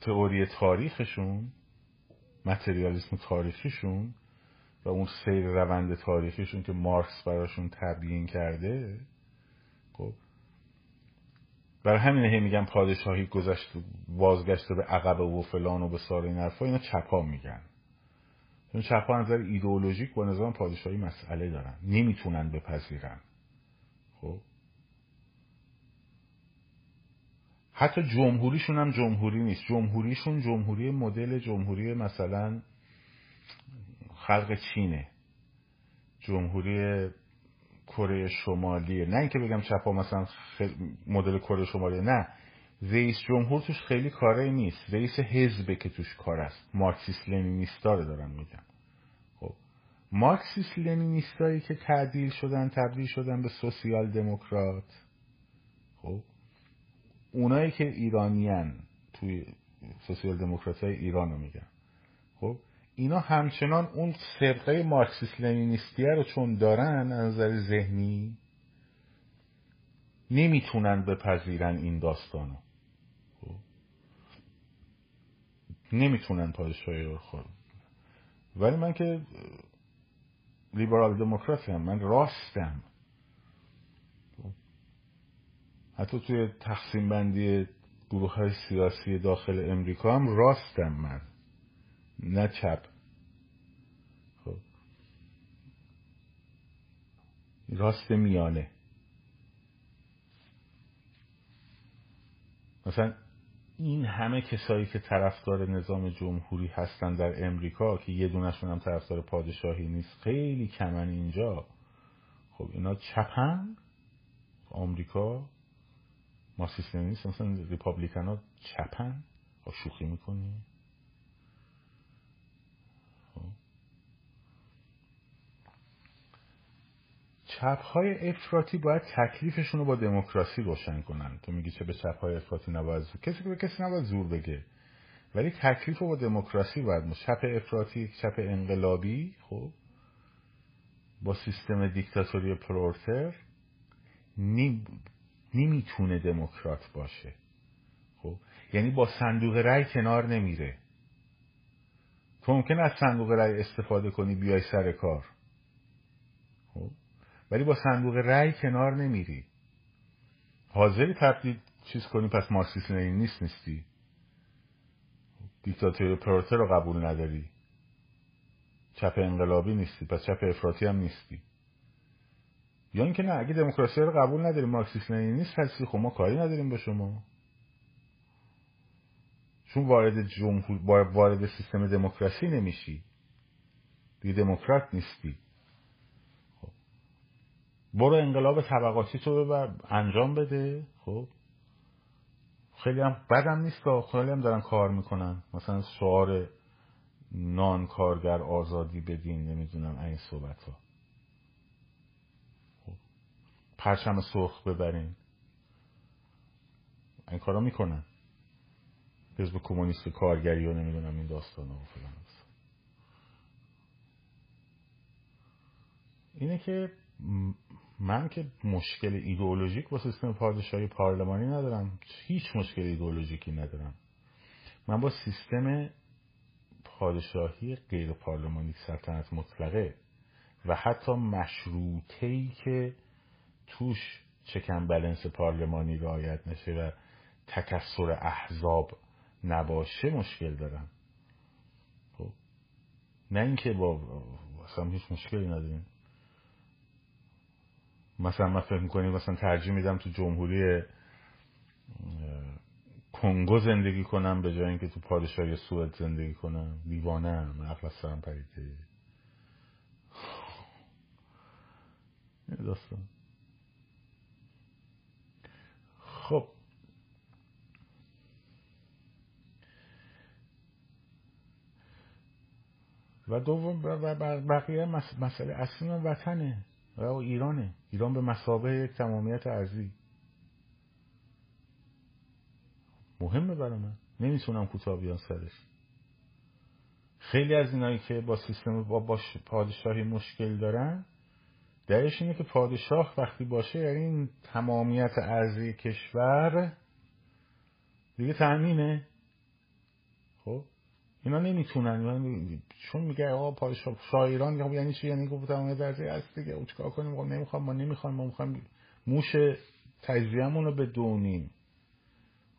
تئوری تاریخشون متریالیسم تاریخیشون و اون سیر روند تاریخیشون که مارکس براشون تبیین کرده خب برای همین هی میگن پادشاهی گذشت بازگشته به عقب و فلان و به سار این حرفا اینا چپا میگن. چون چپا نظر ایدئولوژیک با نظام پادشاهی مسئله دارن نمی‌تونن بپذیرن. خب حتی جمهوریشون هم جمهوری نیست. جمهوریشون جمهوری مدل جمهوری مثلا خلق چینه. جمهوری کره شمالیه. نه اینکه بگم چپا مثلا مدل کره شمالیه. نه. رئیس جمهور توش خیلی کاره نیست. رئیس حزبه که توش کار است. مارکسیس لنینیستا رو دارن میگم. خب. مارکسیس لنینیستایی که تعدیل شدن تبدیل شدن به سوسیال دموکرات. اونایی که ایرانیان توی سوسیال دموکرات های ایران میگن. خب اینا همچنان اون سرقه مارکسیس لنینیستیه رو چون دارن از نظر ذهنی نمی‌تونن بپذیرن این داستانو. خب. نمی‌تونن پادشاهی رو خود ولی من که لیبرال دموکراتم من راستم خب. حتی توی تقسیم بندی گروه های سیاسی داخل امریکا هم راستم من. نه چپ. خب. راست میانه. مثلا این همه کسایی که طرفدار نظام جمهوری هستن در امریکا که یه دونشون هم طرفدار پادشاهی نیست خیلی کمن اینجا. خب اینا چپن؟ آمریکا؟ مارکسیست نیست مثلا ریپابلیکن ها چپن؟ خب شوخی می‌کنی؟ چپ های افراطی باید تکلیفشون رو با دموکراسی روشن کنن. تو میگی چه به چپ های افراطی نباید زور کسی به کسی نباید زور بگه. ولی تکلیف رو با دموکراسی باید چپ افراطی چپ انقلابی خب با سیستم دیکتاتوری پرورتر نمی‌تونه دموکرات باشه. خب؟ یعنی با صندوق رأی کنار نمیره. تو ممکن از صندوق رأی استفاده کنی بیای سر کار. خب؟ ولی با صندوق رأی کنار نمیری. حاضری تبدیل چیز کنی پس مارکسیست نیست نیستی. دیکتاتوری پروتر رو قبول نداری. چپ انقلابی نیستی پس چپ افراطی هم نیستی. یا اینکه نه اگه دموکراسی رو قبول نداری مارکسیست نیست هستی خب ما کاری نداریم به شما. چون وارد جمهور وارد سیستم دموکراسی نمیشی. دیگه دموکرات نیستی. برو انقلاب طبقاتی تو ببر انجام بده. خب. خیلی هم بدم نیست که خیلی هم دارن کار می‌کنن. مثلا شعار نان کارگر آزادی بدین نمی‌دونم این صحبت ها خب. پرچم سرخ ببرین. این کارا می‌کنن. حزب کمونیست کارگری و نمی‌دونم این داستان ها فلان. اینه که من که مشکل ایدئولوژیک با سیستم پادشاهی پارلمانی ندارم. هیچ مشکل ایدئولوژیکی ندارم. من با سیستم پادشاهی غیر پارلمانی سلطنت مطلقه و حتی مشروطه‌ای که توش چکن بلنس پارلمانی رعایت نشه و تکسر احزاب نباشه مشکل دارم. خب نه اینکه با اصلا هیچ مشکلی نداریم. مثلا من فکر می‌کنیم مثلا ترجیح میدم تو جمهوری کنگو زندگی کنم به جای اینکه تو پادشاهی سوئد زندگی کنم. دیوانه ام عقل سرم پریده. داستان. خب. و دوم بقیه مسئله اصلی من وطنه و ایرانه. ایران به مسابه یک تمامیت ارزی مهمه برای من. نمی‌تونم کوتاه بیان سرش. خیلی از اینایی که با سیستم با پادشاهی مشکل دارن درش اینه که پادشاه وقتی باشه یعنی این تمامیت ارزی کشور دیگه تأمینه. خب؟ اینا نمی‌تونن چون میگه آقا پادشاه شاعران خب یعنی چی؟ یعنی گفتم درجه هست دیگه. او چیکار کنیم؟ خب نمی‌خوام ما نمی‌خوام ما می‌خوام موش تجزیه‌مون رو به دونیم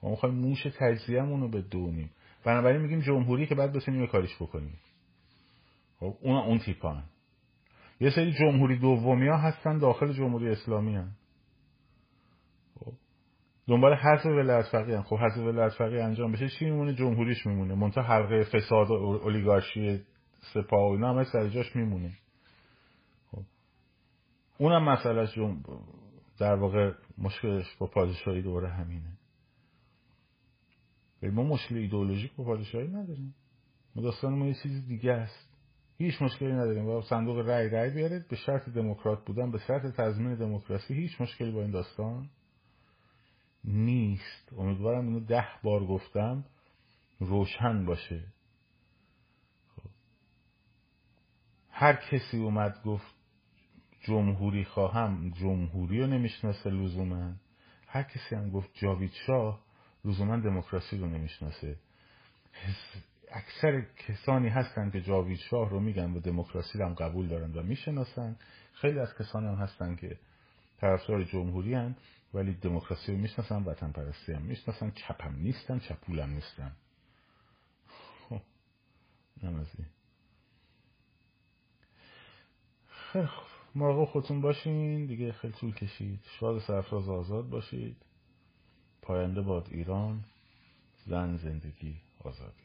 ما می‌خوایم موش تجزیه‌مون رو به دونیم بنابراین میگیم جمهوری که بعد بتونیم کاریش بکنیم. خب؟ اون اون تیپان یه سری جمهوری دومی ها هستن داخل جمهوری اسلامی هن. خب. دنبال حذف ولایت فقیه خب حذف ولایت فقیه انجام بشه چی میمونه؟ جمهوریش میمونه. منتها حلقه فساد و اولیگارشی سپاه و اینا همه سر جاش میمونه. خب. اونم مسئله جم... در واقع مشکلش با پادشاهی دوره همینه. ما مشکل ایدئولوژیک با پادشاهی نداریم. ما داستان ما یه چیز دیگه است. هیچ مشکلی نداریم. با صندوق رای رای بیارید. به شرط دموکرات بودن به شرط تضمین دموکراسی هیچ مشکلی با این داستان نیست. امیدوارم اینو ده بار گفتم. روشن باشه. خب. هر کسی اومد گفت جمهوری خواهم جمهوری رو نمی‌شناسه لزوما. هر کسی هم گفت جاوید شاه لزوما دموکراسی رو نمی‌شناسه. اکثر کسانی هستن که جاوید شاه رو میگن و دموکراسی هم قبول دارن و می‌شناسن. خیلی از کسانی هم هستن که طرفدار جمهوری هن ولی دموکراسی رو می‌شناسن وطن پرستی هم می‌شناسن. چپم نیستن هم نیستن. خب نمازی خیلی خوب. مراقب خودتون باشین. دیگه خیلی طول کشید. شاد سرفراز آزاد باشید. پاینده باد ایران. زن زندگی آزادی